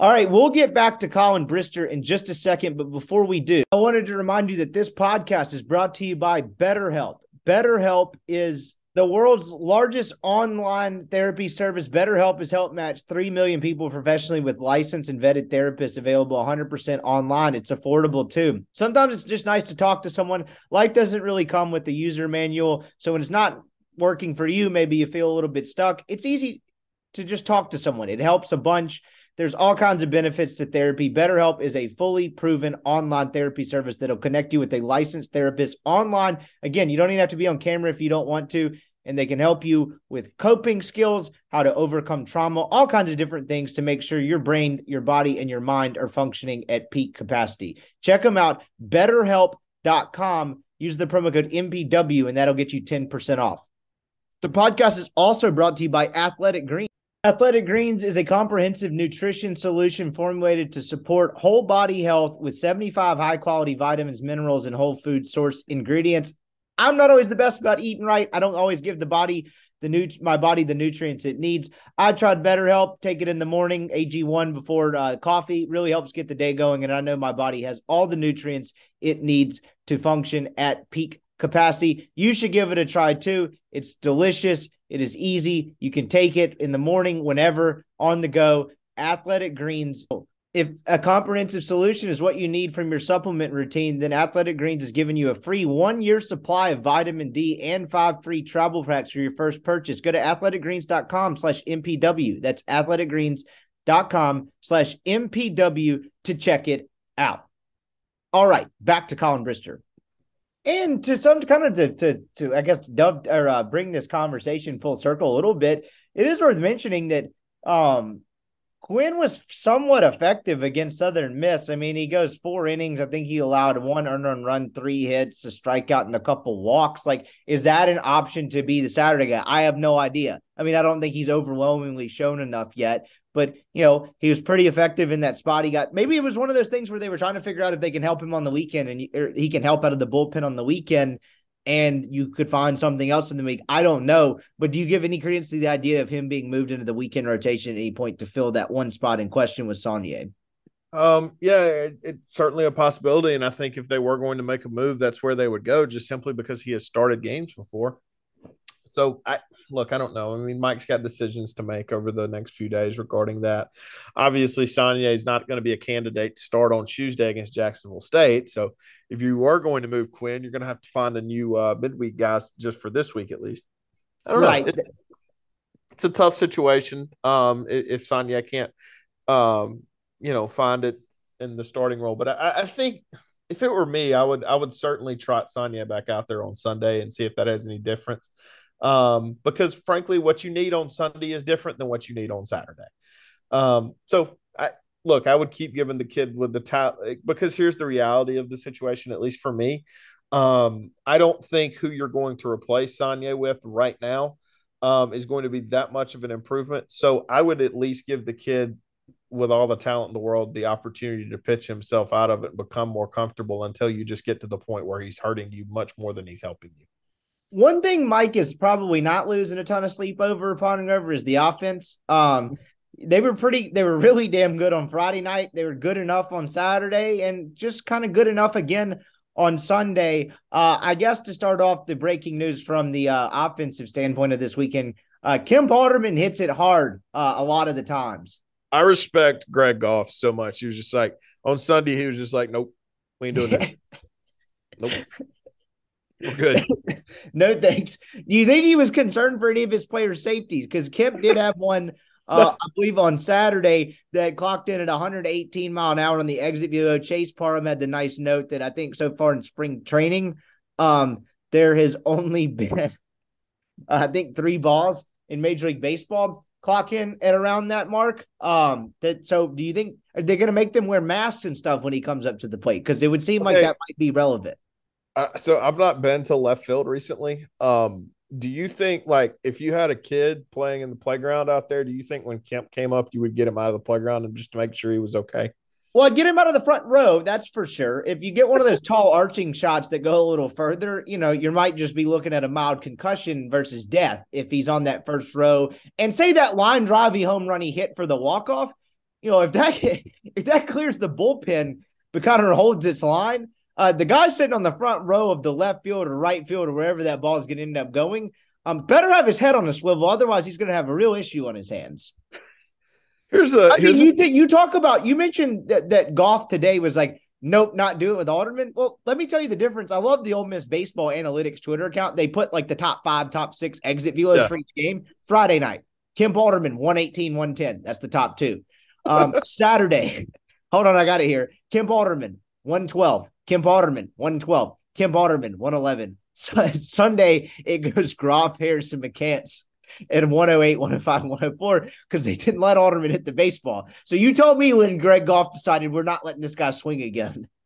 All right, we'll get back to Colin Brister in just a second. But before we do, I wanted to remind you that this podcast is brought to you by BetterHelp. BetterHelp is the world's largest online therapy service, BetterHelp, has helped match 3 million people professionally with licensed and vetted therapists available 100% online. It's affordable too. Sometimes it's just nice to talk to someone. Life doesn't really come with the user manual. So when it's not working for you, maybe you feel a little bit stuck. It's easy to just talk to someone, it helps a bunch. There's all kinds of benefits to therapy. BetterHelp is a fully proven online therapy service that'll connect you with a licensed therapist online. Again, you don't even have to be on camera if you don't want to and they can help you with coping skills, how to overcome trauma, all kinds of different things to make sure your brain, your body, and your mind are functioning at peak capacity. Check them out, betterhelp.com. Use the promo code MPW, and that'll get you 10% off. The podcast is also brought to you by Athletic Greens. Athletic Greens is a comprehensive nutrition solution formulated to support whole body health with 75 high quality vitamins, minerals, and whole food sourced ingredients. I'm not always the best about eating right. I don't always give the body the new my body the nutrients it needs. I tried BetterHelp, take it in the morning, AG1 before uh, coffee, really helps get the day going. And I know my body has all the nutrients it needs to function at peak capacity. You should give it a try too. It's delicious. It is easy. You can take it in the morning, whenever, on the go. Athletic Greens if a comprehensive solution is what you need from your supplement routine, then Athletic Greens is giving you a free one year supply of vitamin D and five free travel packs for your first purchase. Go to athleticgreens.com slash MPW. That's athleticgreens.com slash MPW to check it out. All right, back to Colin Brister. And to some kind of to, to, to I guess, dove or uh, bring this conversation full circle a little bit, it is worth mentioning that um, Quinn was somewhat effective against Southern Miss. I mean, he goes four innings. I think he allowed one earned run, run, three hits, a strikeout, and a couple walks. Like, is that an option to be the Saturday guy? I have no idea. I mean, I don't think he's overwhelmingly shown enough yet. But you know, he was pretty effective in that spot. He got maybe it was one of those things where they were trying to figure out if they can help him on the weekend, and he can help out of the bullpen on the weekend and you could find something else in the week. I don't know, but do you give any credence to the idea of him being moved into the weekend rotation at any point to fill that one spot in question with Saunier? Um, yeah, it, it's certainly a possibility, and I think if they were going to make a move, that's where they would go, just simply because he has started games before. So I look, I don't know. I mean, Mike's got decisions to make over the next few days regarding that. Obviously, Saunier is not going to be a candidate to start on Tuesday against Jacksonville State. So if you are going to move Quinn, you're going to have to find a new uh, midweek guys just for this week at least. I don't right. know. It, it's a tough situation. Um, if Saunier can't, um, you know, find it in the starting role, but I, I think if it were me, I would I would certainly trot Saunier back out there on Sunday and see if that has any difference um, because frankly, what you need on Sunday is different than what you need on Saturday. Um, so I look, I would keep giving the kid with the talent because here's the reality of the situation, at least for me. Um, I don't think who you're going to replace Saunier with right now um, is going to be that much of an improvement. So I would at least give the kid with all the talent in the world the opportunity to pitch himself out of it and become more comfortable until you just get to the point where he's hurting you much more than he's helping you. One thing Mike is probably not losing a ton of sleep over, pondering over, is the offense. Um, they were pretty, they were really damn good on Friday night. They were good enough on Saturday and just kind of good enough again on Sunday. Uh, I guess to start off the breaking news from the uh, offensive standpoint of this weekend, Uh, Kemp Alderman hits it hard uh, a lot of the times. I respect Greg Goff so much. He was just like on Sunday, he was just like, Nope, we ain't doing that." nope. We're good. no thanks. Do you think he was concerned for any of his players' safeties? Because Kemp did have one, uh, I believe, on Saturday that clocked in at 118 mile an hour on the exit velo. Chase Parham had the nice note that I think so far in spring training, um, there has only been, I think, three balls in Major League Baseball clock in at around that mark. Um, that so do you think are they going to make them wear masks and stuff when he comes up to the plate? Because it would seem okay. like that might be relevant. So I've not been to left field recently. Um, do you think like if you had a kid playing in the playground out there, do you think when Kemp came up, you would get him out of the playground and just to make sure he was okay? Well, I'd get him out of the front row, that's for sure. If you get one of those tall arching shots that go a little further, you know, you might just be looking at a mild concussion versus death if he's on that first row. And say that line drive he home run he hit for the walk off, you know, if that if that clears the bullpen, but of holds its line, uh, the guy sitting on the front row of the left field or right field or wherever that ball is going to end up going, um, better have his head on a swivel. Otherwise, he's going to have a real issue on his hands. Here's a. I here's mean, you th- you talk about you mentioned that that Goff today was like, nope, not do it with Alderman. Well, let me tell you the difference. I love the Ole Miss baseball analytics Twitter account. They put like the top five, top six exit velos yeah. for each game. Friday night, Kemp Alderman 118, 110. That's the top two. Um, Saturday, hold on, I got it here. Kemp Alderman 112. Kemp Alderman, 112. Kemp Alderman, 111. Sunday, it goes Groff, Harrison, McCants and 108, 105, 104 because they didn't let Alderman hit the baseball. So you told me when Greg Goff decided we're not letting this guy swing again.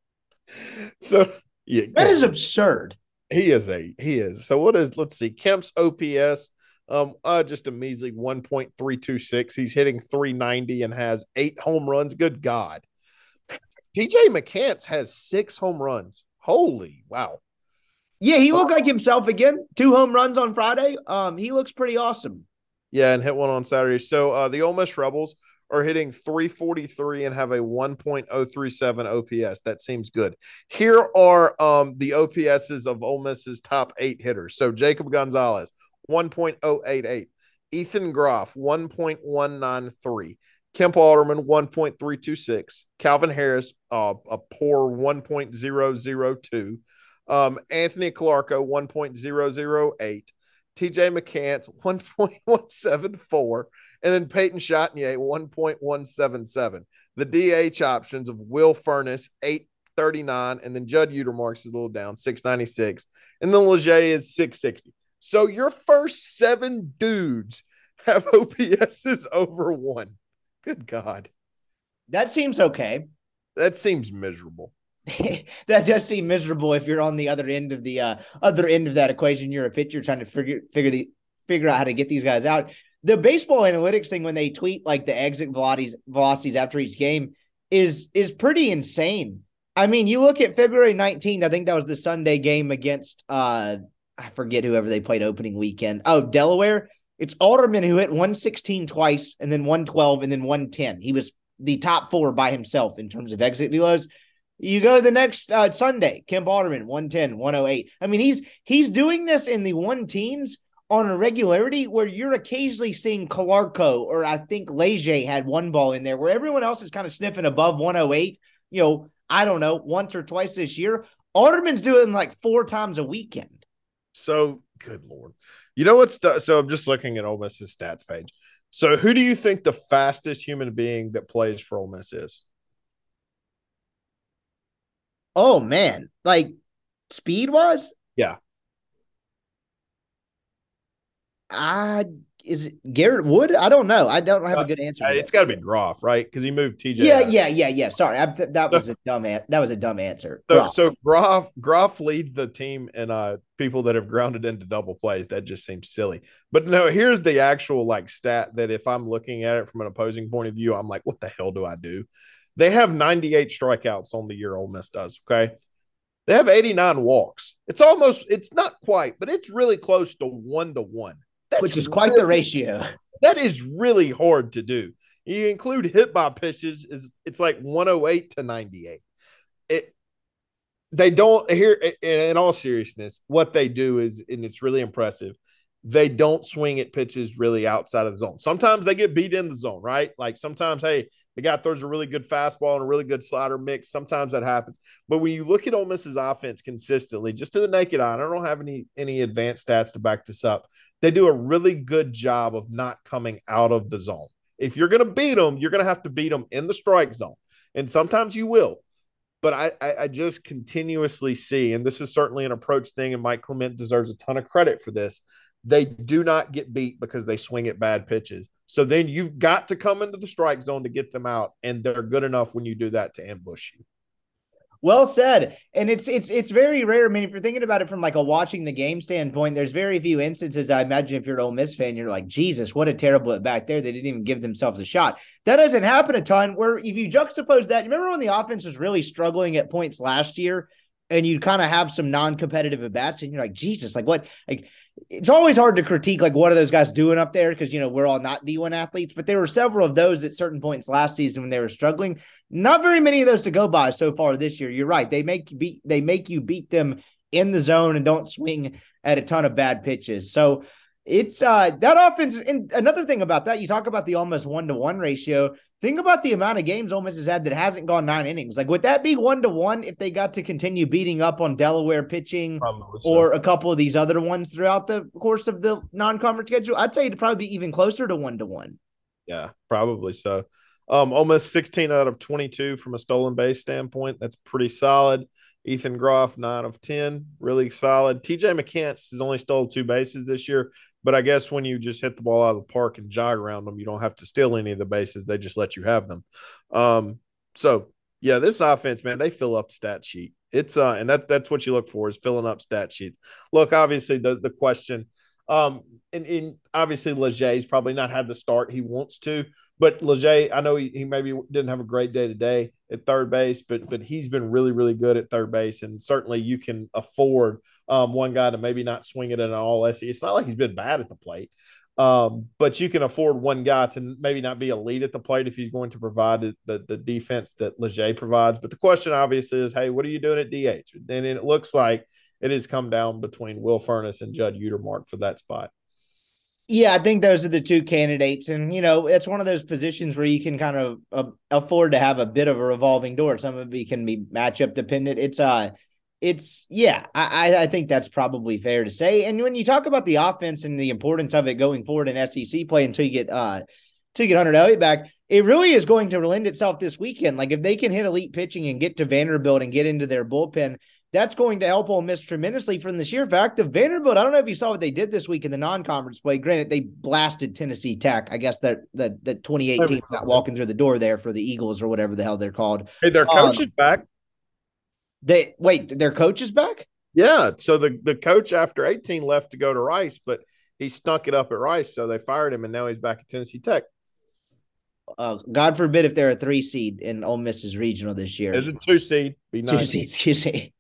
So yeah, that is absurd. He is a he is. So what is let's see, Kemp's OPS um uh just a measly 1.326. He's hitting 390 and has eight home runs. Good God. TJ McCants has six home runs. Holy wow. Yeah, he looked like himself again. Two home runs on Friday. Um, he looks pretty awesome. Yeah, and hit one on Saturday. So uh, the Ole Miss Rebels are hitting 343 and have a 1.037 OPS. That seems good. Here are um, the OPSs of Ole Miss's top eight hitters. So Jacob Gonzalez, 1.088. Ethan Groff, 1.193. Kemp Alderman, 1.326. Calvin Harris, uh, a poor 1.002. Um, Anthony Calarco, 1.008. TJ McCants, 1.174. And then Peyton Chatagnier, 1.177. The DH options of Will Furniss, 839. And then Judd Utermarks is a little down, 696. And then Leger is 660. So your first seven dudes have OPSs over one. Good God. That seems okay. That seems miserable. that does seem miserable if you're on the other end of the uh, other end of that equation. You're a pitcher trying to figure figure the figure out how to get these guys out. The baseball analytics thing when they tweet like the exit velocities velocities after each game is is pretty insane. I mean, you look at February 19th, I think that was the Sunday game against uh I forget whoever they played opening weekend. Oh, Delaware. It's Alderman who hit 116 twice and then 112 and then 110. He was the top four by himself in terms of exit velos. You go the next uh, Sunday, Kemp Alderman, 110, 108. I mean, he's he's doing this in the one teens on a regularity where you're occasionally seeing Calarco or I think Leger had one ball in there where everyone else is kind of sniffing above 108. You know, I don't know, once or twice this year. Alderman's doing like four times a weekend. So good lord. You know what's the, so I'm just looking at Ole Miss's stats page. So who do you think the fastest human being that plays for Ole Miss is? Oh man, like speed wise? Yeah. I is it Garrett Wood? I don't know. I don't have a good answer. Uh, it's got to be Groff, right? Because he moved TJ. Yeah, out. yeah, yeah, yeah. Sorry, I, that was a dumb. That was a dumb answer. So, Groff. so Groff, Groff leads the team and uh people that have grounded into double plays. That just seems silly. But no, here's the actual like stat that if I'm looking at it from an opposing point of view, I'm like, what the hell do I do? They have 98 strikeouts on the year. Ole Miss does. Okay. They have 89 walks. It's almost, it's not quite, but it's really close to one to one. That's Which is quite really, the ratio. That is really hard to do. You include hit by pitches, is it's like 108 to 98. It they don't here in all seriousness, what they do is, and it's really impressive, they don't swing at pitches really outside of the zone. Sometimes they get beat in the zone, right? Like sometimes, hey, the guy throws a really good fastball and a really good slider mix. Sometimes that happens. But when you look at Ole Miss's offense consistently, just to the naked eye, I don't have any any advanced stats to back this up. They do a really good job of not coming out of the zone. If you're going to beat them, you're going to have to beat them in the strike zone, and sometimes you will. But I, I, I just continuously see, and this is certainly an approach thing, and Mike Clement deserves a ton of credit for this they do not get beat because they swing at bad pitches. So then you've got to come into the strike zone to get them out, and they're good enough when you do that to ambush you. Well said. And it's it's it's very rare. I mean, if you're thinking about it from like a watching the game standpoint, there's very few instances. I imagine if you're an Ole Miss fan, you're like, Jesus, what a terrible back there. They didn't even give themselves a shot. That doesn't happen a ton. Where if you juxtapose that, remember when the offense was really struggling at points last year, and you kind of have some non-competitive at bats, and you're like, Jesus, like what? Like it's always hard to critique like what are those guys doing up there because you know we're all not D1 athletes, but there were several of those at certain points last season when they were struggling. Not very many of those to go by so far this year. You're right; they make beat they make you beat them in the zone and don't swing at a ton of bad pitches. So it's uh that offense. And another thing about that, you talk about the almost one to one ratio. Think about the amount of games Ole Miss has had that hasn't gone nine innings. Like, would that be one to one if they got to continue beating up on Delaware pitching so. or a couple of these other ones throughout the course of the non conference schedule? I'd say it'd probably be even closer to one to one. Yeah, probably so. Um, almost 16 out of 22 from a stolen base standpoint. That's pretty solid. Ethan Groff, nine of 10, really solid. TJ McCants has only stole two bases this year. But I guess when you just hit the ball out of the park and jog around them, you don't have to steal any of the bases. They just let you have them. Um, so yeah, this offense, man, they fill up stat sheet. It's uh, and that that's what you look for is filling up stat sheets. Look, obviously the the question, um, and, and obviously Leger's probably not had the start he wants to, but Leger, I know he, he maybe didn't have a great day today at third base, but but he's been really really good at third base, and certainly you can afford um, one guy to maybe not swing it in an all SEC. It's not like he's been bad at the plate, um, but you can afford one guy to maybe not be a lead at the plate if he's going to provide the, the, defense that Leger provides. But the question obviously is, hey, what are you doing at DH? And it looks like it has come down between Will Furniss and Judd Utermark for that spot. Yeah, I think those are the two candidates, and you know, it's one of those positions where you can kind of uh, afford to have a bit of a revolving door. Some of it can be matchup dependent. It's uh it's yeah, I I think that's probably fair to say. And when you talk about the offense and the importance of it going forward in SEC play until you get uh to get Hunter Elliott back, it really is going to lend itself this weekend. Like if they can hit elite pitching and get to Vanderbilt and get into their bullpen, that's going to help Ole Miss tremendously from the sheer fact of Vanderbilt. I don't know if you saw what they did this week in the non-conference play. Granted, they blasted Tennessee Tech. I guess that that that 2018 not walking through the door there for the Eagles or whatever the hell they're called. Hey, their coach um, is back. They wait, their coach is back. Yeah, so the the coach after 18 left to go to Rice, but he stunk it up at Rice, so they fired him, and now he's back at Tennessee Tech. Uh, God forbid if they're a three seed in Ole Miss's regional this year. Is a two seed? Be nice. Two seed, excuse me.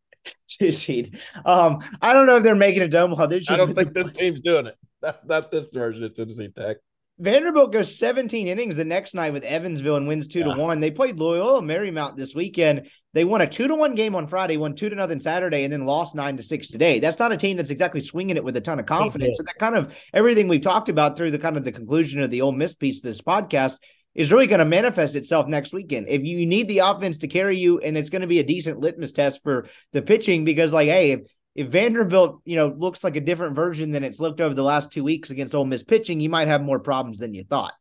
two seed. Um, I don't know if they're making a dome. I don't think this team's doing it. Not, not this version of Tennessee Tech. Vanderbilt goes 17 innings the next night with Evansville and wins two yeah. to one. They played Loyola Marymount this weekend. They won a two to one game on Friday, won two to nothing Saturday, and then lost nine to six today. That's not a team that's exactly swinging it with a ton of confidence. So that kind of everything we've talked about through the kind of the conclusion of the Ole Miss piece of this podcast is really going to manifest itself next weekend. If you need the offense to carry you, and it's going to be a decent litmus test for the pitching, because like, hey, if, if Vanderbilt, you know, looks like a different version than it's looked over the last two weeks against Ole Miss pitching, you might have more problems than you thought.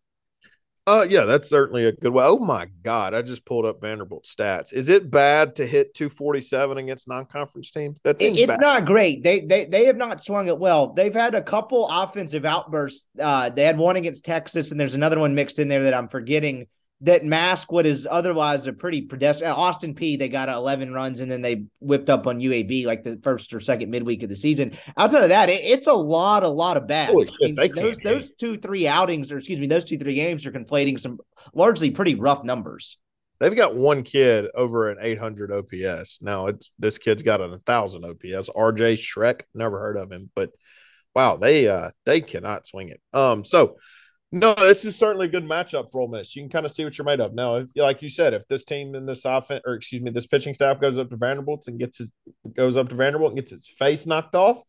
Uh, yeah, that's certainly a good way. Oh my God, I just pulled up Vanderbilt stats. Is it bad to hit 247 against non-conference teams? That's it's bad. not great. They they they have not swung it well. They've had a couple offensive outbursts. Uh, they had one against Texas, and there's another one mixed in there that I'm forgetting that mask what is otherwise a pretty pedestrian. Austin Peay, they got 11 runs and then they whipped up on UAB like the first or second midweek of the season. Outside of that, it, it's a lot, a lot of bad. Shit, I mean, those those two, three outings, or excuse me, those two, three games are conflating some largely pretty rough numbers. They've got one kid over an 800 OPS. Now it's this kid's got an 1000 OPS. RJ Schreck, never heard of him, but wow, they uh they cannot swing it. Um, so no, this is certainly a good matchup for Ole Miss. You can kind of see what you're made of. Now, if, like you said, if this team in this offense, or excuse me, this pitching staff goes up to Vanderbilt and gets his goes up to Vanderbilt and gets its face knocked off,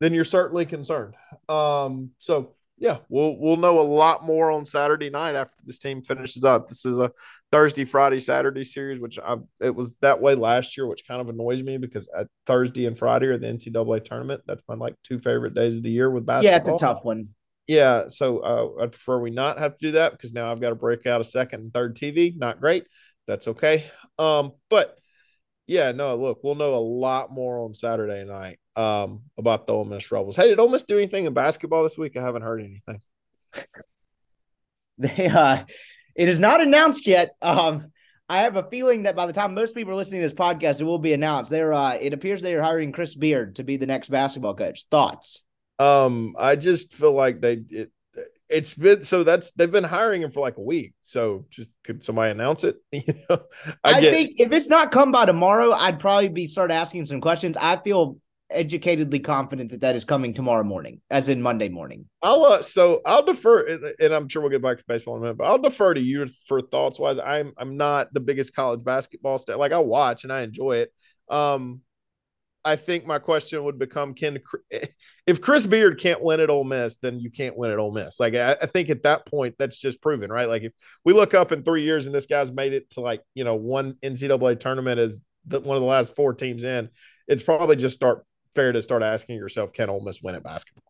then you're certainly concerned. Um, so yeah, we'll we'll know a lot more on Saturday night after this team finishes up. This is a Thursday, Friday, Saturday series, which I, it was that way last year, which kind of annoys me because Thursday and Friday are the NCAA tournament. That's my like two favorite days of the year with basketball. Yeah, it's a tough one. Yeah, so uh, I prefer we not have to do that because now I've got to break out a second and third TV. Not great. That's okay. Um, but yeah, no, look, we'll know a lot more on Saturday night um, about the Ole Miss Rebels. Hey, did Ole Miss do anything in basketball this week? I haven't heard anything. they uh it is not announced yet. Um I have a feeling that by the time most people are listening to this podcast, it will be announced. They're uh it appears they are hiring Chris Beard to be the next basketball coach. Thoughts? Um, I just feel like they it it's been so that's they've been hiring him for like a week. So just could somebody announce it? you know, I, I think if it's not come by tomorrow, I'd probably be start asking some questions. I feel educatedly confident that that is coming tomorrow morning, as in Monday morning. I'll uh, so I'll defer, and I'm sure we'll get back to baseball in a minute, but I'll defer to you for thoughts wise. I'm I'm not the biggest college basketball stat. Like I watch and I enjoy it. Um, I think my question would become: Can if Chris Beard can't win at Ole Miss, then you can't win at Ole Miss. Like I, I, think at that point, that's just proven, right? Like if we look up in three years and this guy's made it to like you know one NCAA tournament as the, one of the last four teams in, it's probably just start fair to start asking yourself, can Ole Miss win at basketball?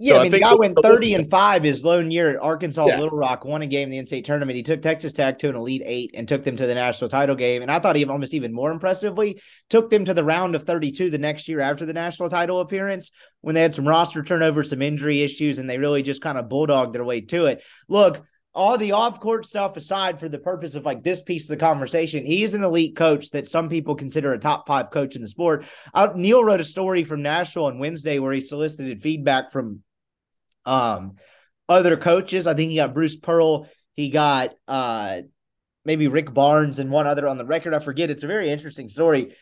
Yeah, so I mean, I the guy went 30 and 5 his lone year at Arkansas yeah. Little Rock, won a game in the NCAA tournament. He took Texas Tech to an Elite Eight and took them to the national title game. And I thought he almost even more impressively took them to the round of 32 the next year after the national title appearance when they had some roster turnover, some injury issues, and they really just kind of bulldogged their way to it. Look, all the off court stuff aside for the purpose of like this piece of the conversation, he is an elite coach that some people consider a top five coach in the sport. Neil wrote a story from Nashville on Wednesday where he solicited feedback from um other coaches. I think he got Bruce Pearl, he got uh maybe Rick Barnes and one other on the record. I forget. It's a very interesting story.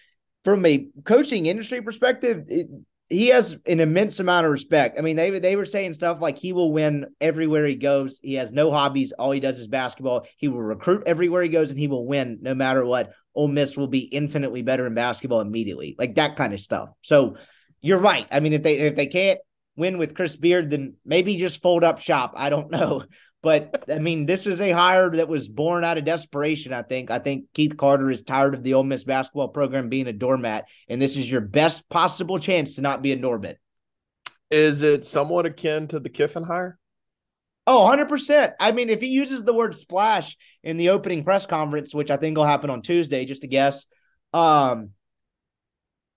From a coaching industry perspective, it, he has an immense amount of respect. I mean, they they were saying stuff like he will win everywhere he goes. He has no hobbies. All he does is basketball. He will recruit everywhere he goes, and he will win no matter what. Ole Miss will be infinitely better in basketball immediately, like that kind of stuff. So you're right. I mean, if they if they can't win with Chris Beard, then maybe just fold up shop. I don't know. But I mean, this is a hire that was born out of desperation. I think. I think Keith Carter is tired of the Ole Miss basketball program being a doormat, and this is your best possible chance to not be a Norbit. Is it somewhat akin to the Kiffin hire? Oh, 100%. I mean, if he uses the word splash in the opening press conference, which I think will happen on Tuesday, just to guess, um,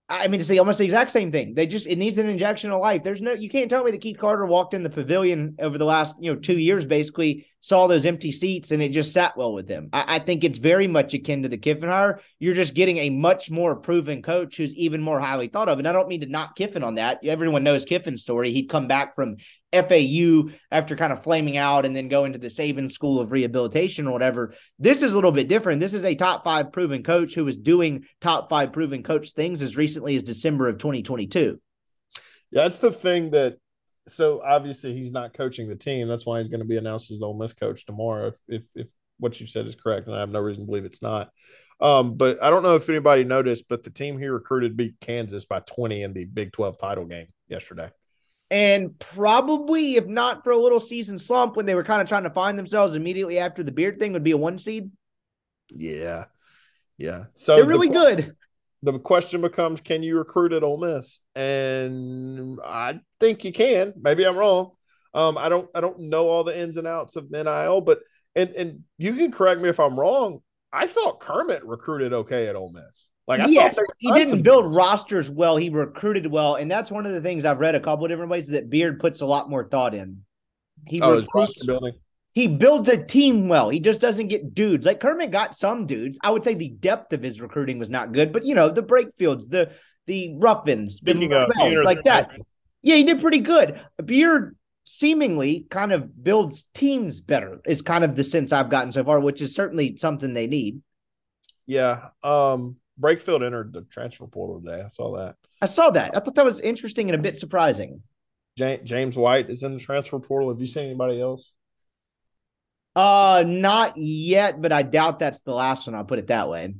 I mean, it's the, almost the exact same thing. They just it needs an injection of life. There's no you can't tell me that Keith Carter walked in the pavilion over the last you know two years, basically saw those empty seats and it just sat well with them. I, I think it's very much akin to the Kiffin hire. You're just getting a much more proven coach who's even more highly thought of. And I don't mean to knock Kiffin on that. Everyone knows Kiffin's story. He'd come back from FAU after kind of flaming out and then go into the Saban School of Rehabilitation or whatever. This is a little bit different. This is a top five proven coach who was doing top five proven coach things as recently as December of 2022. Yeah, that's the thing that. So obviously he's not coaching the team. That's why he's going to be announced as Ole Miss coach tomorrow. If if if what you said is correct, and I have no reason to believe it's not. Um, but I don't know if anybody noticed, but the team he recruited beat Kansas by 20 in the Big 12 title game yesterday. And probably, if not for a little season slump when they were kind of trying to find themselves immediately after the beard thing, would be a one seed. Yeah. Yeah. So they're really the, good. The question becomes can you recruit at Ole Miss? And I think you can. Maybe I'm wrong. Um, I don't I don't know all the ins and outs of NIL, but and and you can correct me if I'm wrong. I thought Kermit recruited okay at Ole Miss. Like, I yes, he didn't build rosters well. He recruited well, and that's one of the things I've read a couple different ways that Beard puts a lot more thought in. He oh, recruits, building. He builds a team well. He just doesn't get dudes. Like Kermit got some dudes. I would say the depth of his recruiting was not good, but you know the Brakefields, the the Ruffins, Speaking the Bells, like that. Yeah, he did pretty good. Beard seemingly kind of builds teams better. Is kind of the sense I've gotten so far, which is certainly something they need. Yeah. Um Brakefield entered the transfer portal today. I saw that. I saw that. I thought that was interesting and a bit surprising. James White is in the transfer portal. Have you seen anybody else? Uh, not yet, but I doubt that's the last one. I'll put it that way.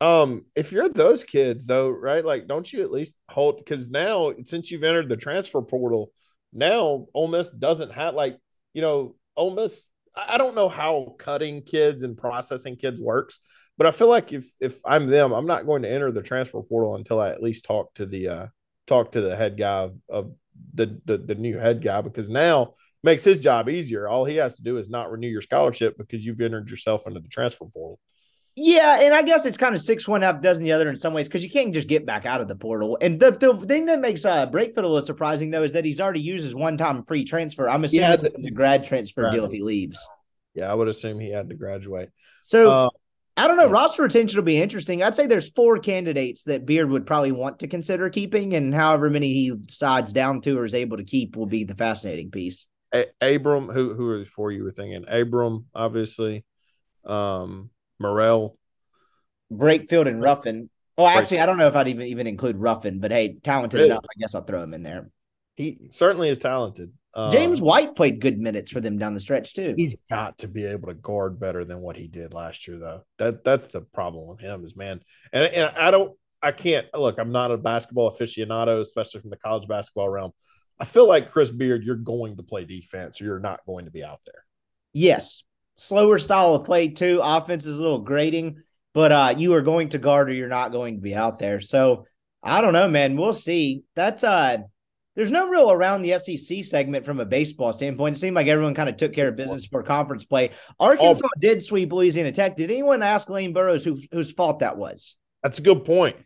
Um, if you're those kids though, right? Like, don't you at least hold because now since you've entered the transfer portal, now Ole Miss doesn't have like you know Ole Miss. I don't know how cutting kids and processing kids works, but I feel like if if I'm them, I'm not going to enter the transfer portal until I at least talk to the uh talk to the head guy of, of the, the the new head guy because now makes his job easier. All he has to do is not renew your scholarship because you've entered yourself into the transfer portal. Yeah, and I guess it's kind of six one half dozen the other in some ways because you can't just get back out of the portal. And the, the thing that makes uh Brakefield a little surprising though is that he's already used his one time free transfer. I'm assuming yeah, this is a grad transfer deal if he leaves. Yeah, I would assume he had to graduate. So uh, I don't know. Roster retention will be interesting. I'd say there's four candidates that Beard would probably want to consider keeping, and however many he decides down to or is able to keep will be the fascinating piece. A- Abram, who who are the four you were thinking? Abram, obviously. Um, Murrell, Brakefield, and Ruffin. Oh, actually, I don't know if I'd even even include Ruffin, but hey, talented really? enough. I guess I'll throw him in there. He certainly is talented. Uh, James White played good minutes for them down the stretch too. He's got to be able to guard better than what he did last year, though. That that's the problem with him is man. And, and I don't, I can't look. I'm not a basketball aficionado, especially from the college basketball realm. I feel like Chris Beard, you're going to play defense, or you're not going to be out there. Yes, slower style of play too. Offense is a little grating, but uh, you are going to guard or you're not going to be out there. So I don't know, man. We'll see. That's uh there's no real around the SEC segment from a baseball standpoint. It seemed like everyone kind of took care of business for conference play. Arkansas oh, did sweep Louisiana Tech. Did anyone ask Lane Burroughs who, whose fault that was? That's a good point.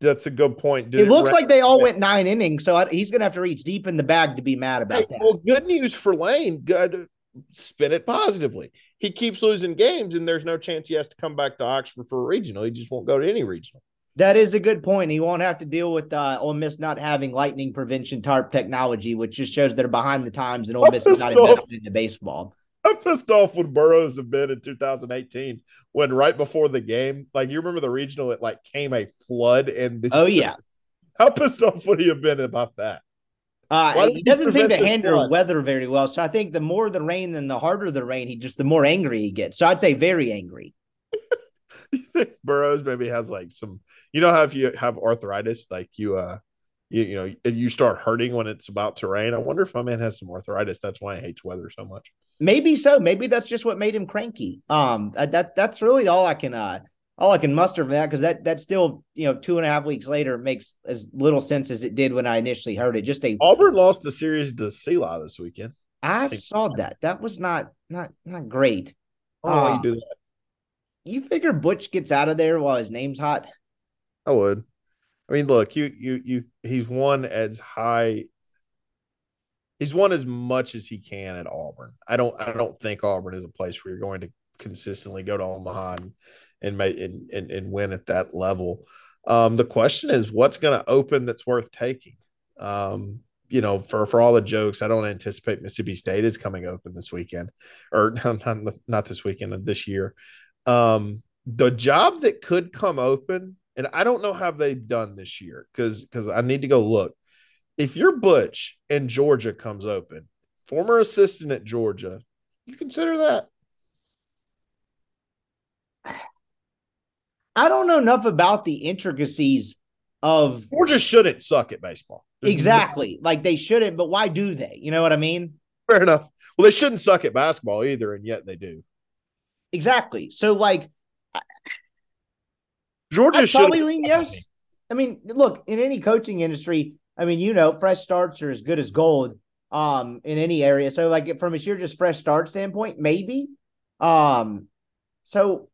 That's a good point. Did it, it looks like they all went nine innings, so I, he's going to have to reach deep in the bag to be mad about hey, that. Well, good news for Lane. Good, spin it positively he keeps losing games, and there's no chance he has to come back to Oxford for a regional. He just won't go to any regional. That is a good point. He won't have to deal with uh, Ole Miss not having lightning prevention tarp technology, which just shows they're behind the times, and Ole Miss is not invested into baseball. I'm pissed off when Burroughs have been in 2018 when right before the game, like you remember the regional, it like came a flood and the, oh yeah, how pissed off would he have been about that? Uh, he doesn't seem to handle weather very well. So I think the more the rain and the harder the rain, he just the more angry he gets. So I'd say very angry. Burroughs maybe has like some, you know how if you have arthritis, like you uh you, you know you start hurting when it's about to rain. I wonder if my man has some arthritis. That's why he hates weather so much. Maybe so. Maybe that's just what made him cranky. Um, that that's really all I can uh all I can muster from that because that that still you know two and a half weeks later makes as little sense as it did when I initially heard it. Just a Auburn lost the series to CELA this weekend. I, I saw that. That was not not not great. Oh, uh, you do that. You figure Butch gets out of there while his name's hot? I would. I mean, look, you you you he's won as high he's won as much as he can at Auburn. I don't I don't think Auburn is a place where you're going to consistently go to Omaha and and make and, and, and win at that level. Um, the question is, what's going to open that's worth taking? Um, you know, for for all the jokes, I don't anticipate Mississippi State is coming open this weekend, or not not this weekend, this year. Um, the job that could come open, and I don't know how they've done this year because because I need to go look. If you're Butch and Georgia comes open, former assistant at Georgia, you consider that? I don't know enough about the intricacies of Georgia shouldn't suck at baseball. There's exactly. No... Like they shouldn't, but why do they? You know what I mean? Fair enough. Well, they shouldn't suck at basketball either, and yet they do. Exactly. So like Georgia should probably lean yes. I mean, look, in any coaching industry, I mean, you know, fresh starts are as good as gold um in any area. So like from a sheer just fresh start standpoint, maybe. Um so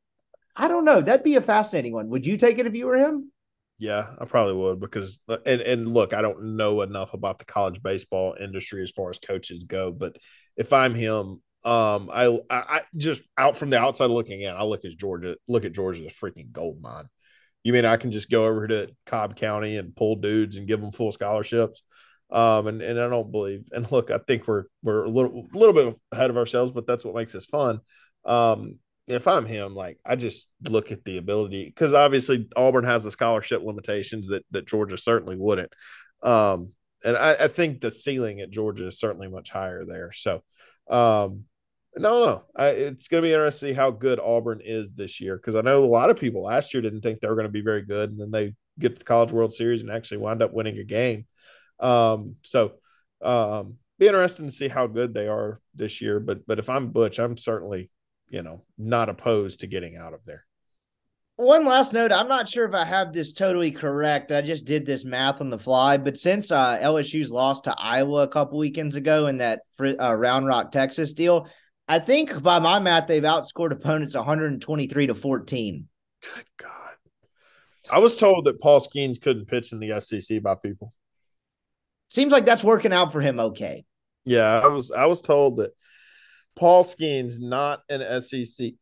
I don't know. That'd be a fascinating one. Would you take it if you were him? Yeah, I probably would because and and look, I don't know enough about the college baseball industry as far as coaches go, but if I'm him, um, I I just out from the outside looking in, I look at Georgia, look at Georgia as a freaking gold mine. You mean I can just go over to Cobb County and pull dudes and give them full scholarships? Um, and, and I don't believe. And look, I think we're we're a little a little bit ahead of ourselves, but that's what makes us fun. Um, if I'm him, like I just look at the ability because obviously Auburn has the scholarship limitations that that Georgia certainly wouldn't. Um, and I, I, think the ceiling at Georgia is certainly much higher there. So, um, No, no, I, it's going to be interesting to see how good Auburn is this year because I know a lot of people last year didn't think they were going to be very good, and then they get to the College World Series and actually wind up winning a game. Um, so, um, be interesting to see how good they are this year. But but if I'm Butch, I'm certainly you know not opposed to getting out of there. One last note: I'm not sure if I have this totally correct. I just did this math on the fly, but since uh, LSU's lost to Iowa a couple weekends ago in that uh, Round Rock, Texas deal, I think by my math they've outscored opponents 123 to 14. Good God! I was told that Paul Skenes couldn't pitch in the SEC by people. Seems like that's working out for him okay. Yeah, I was I was told that Paul Skenes not an SEC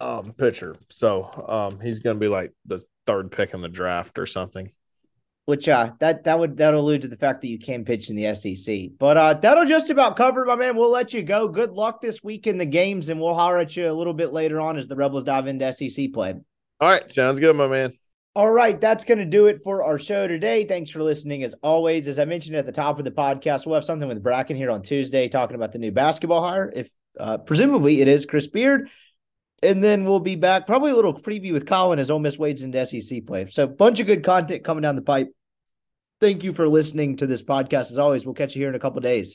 um, pitcher, so um, he's going to be like the third pick in the draft or something. Which uh, that that would that allude to the fact that you can pitch in the SEC. But uh, that'll just about cover it, my man. We'll let you go. Good luck this week in the games, and we'll holler at you a little bit later on as the Rebels dive into SEC play. All right, sounds good, my man. All right, that's going to do it for our show today. Thanks for listening. As always, as I mentioned at the top of the podcast, we'll have something with Bracken here on Tuesday talking about the new basketball hire. If uh, presumably it is Chris Beard, and then we'll be back probably a little preview with Colin as Ole Miss wades into SEC play. So, bunch of good content coming down the pipe. Thank you for listening to this podcast. As always, we'll catch you here in a couple days.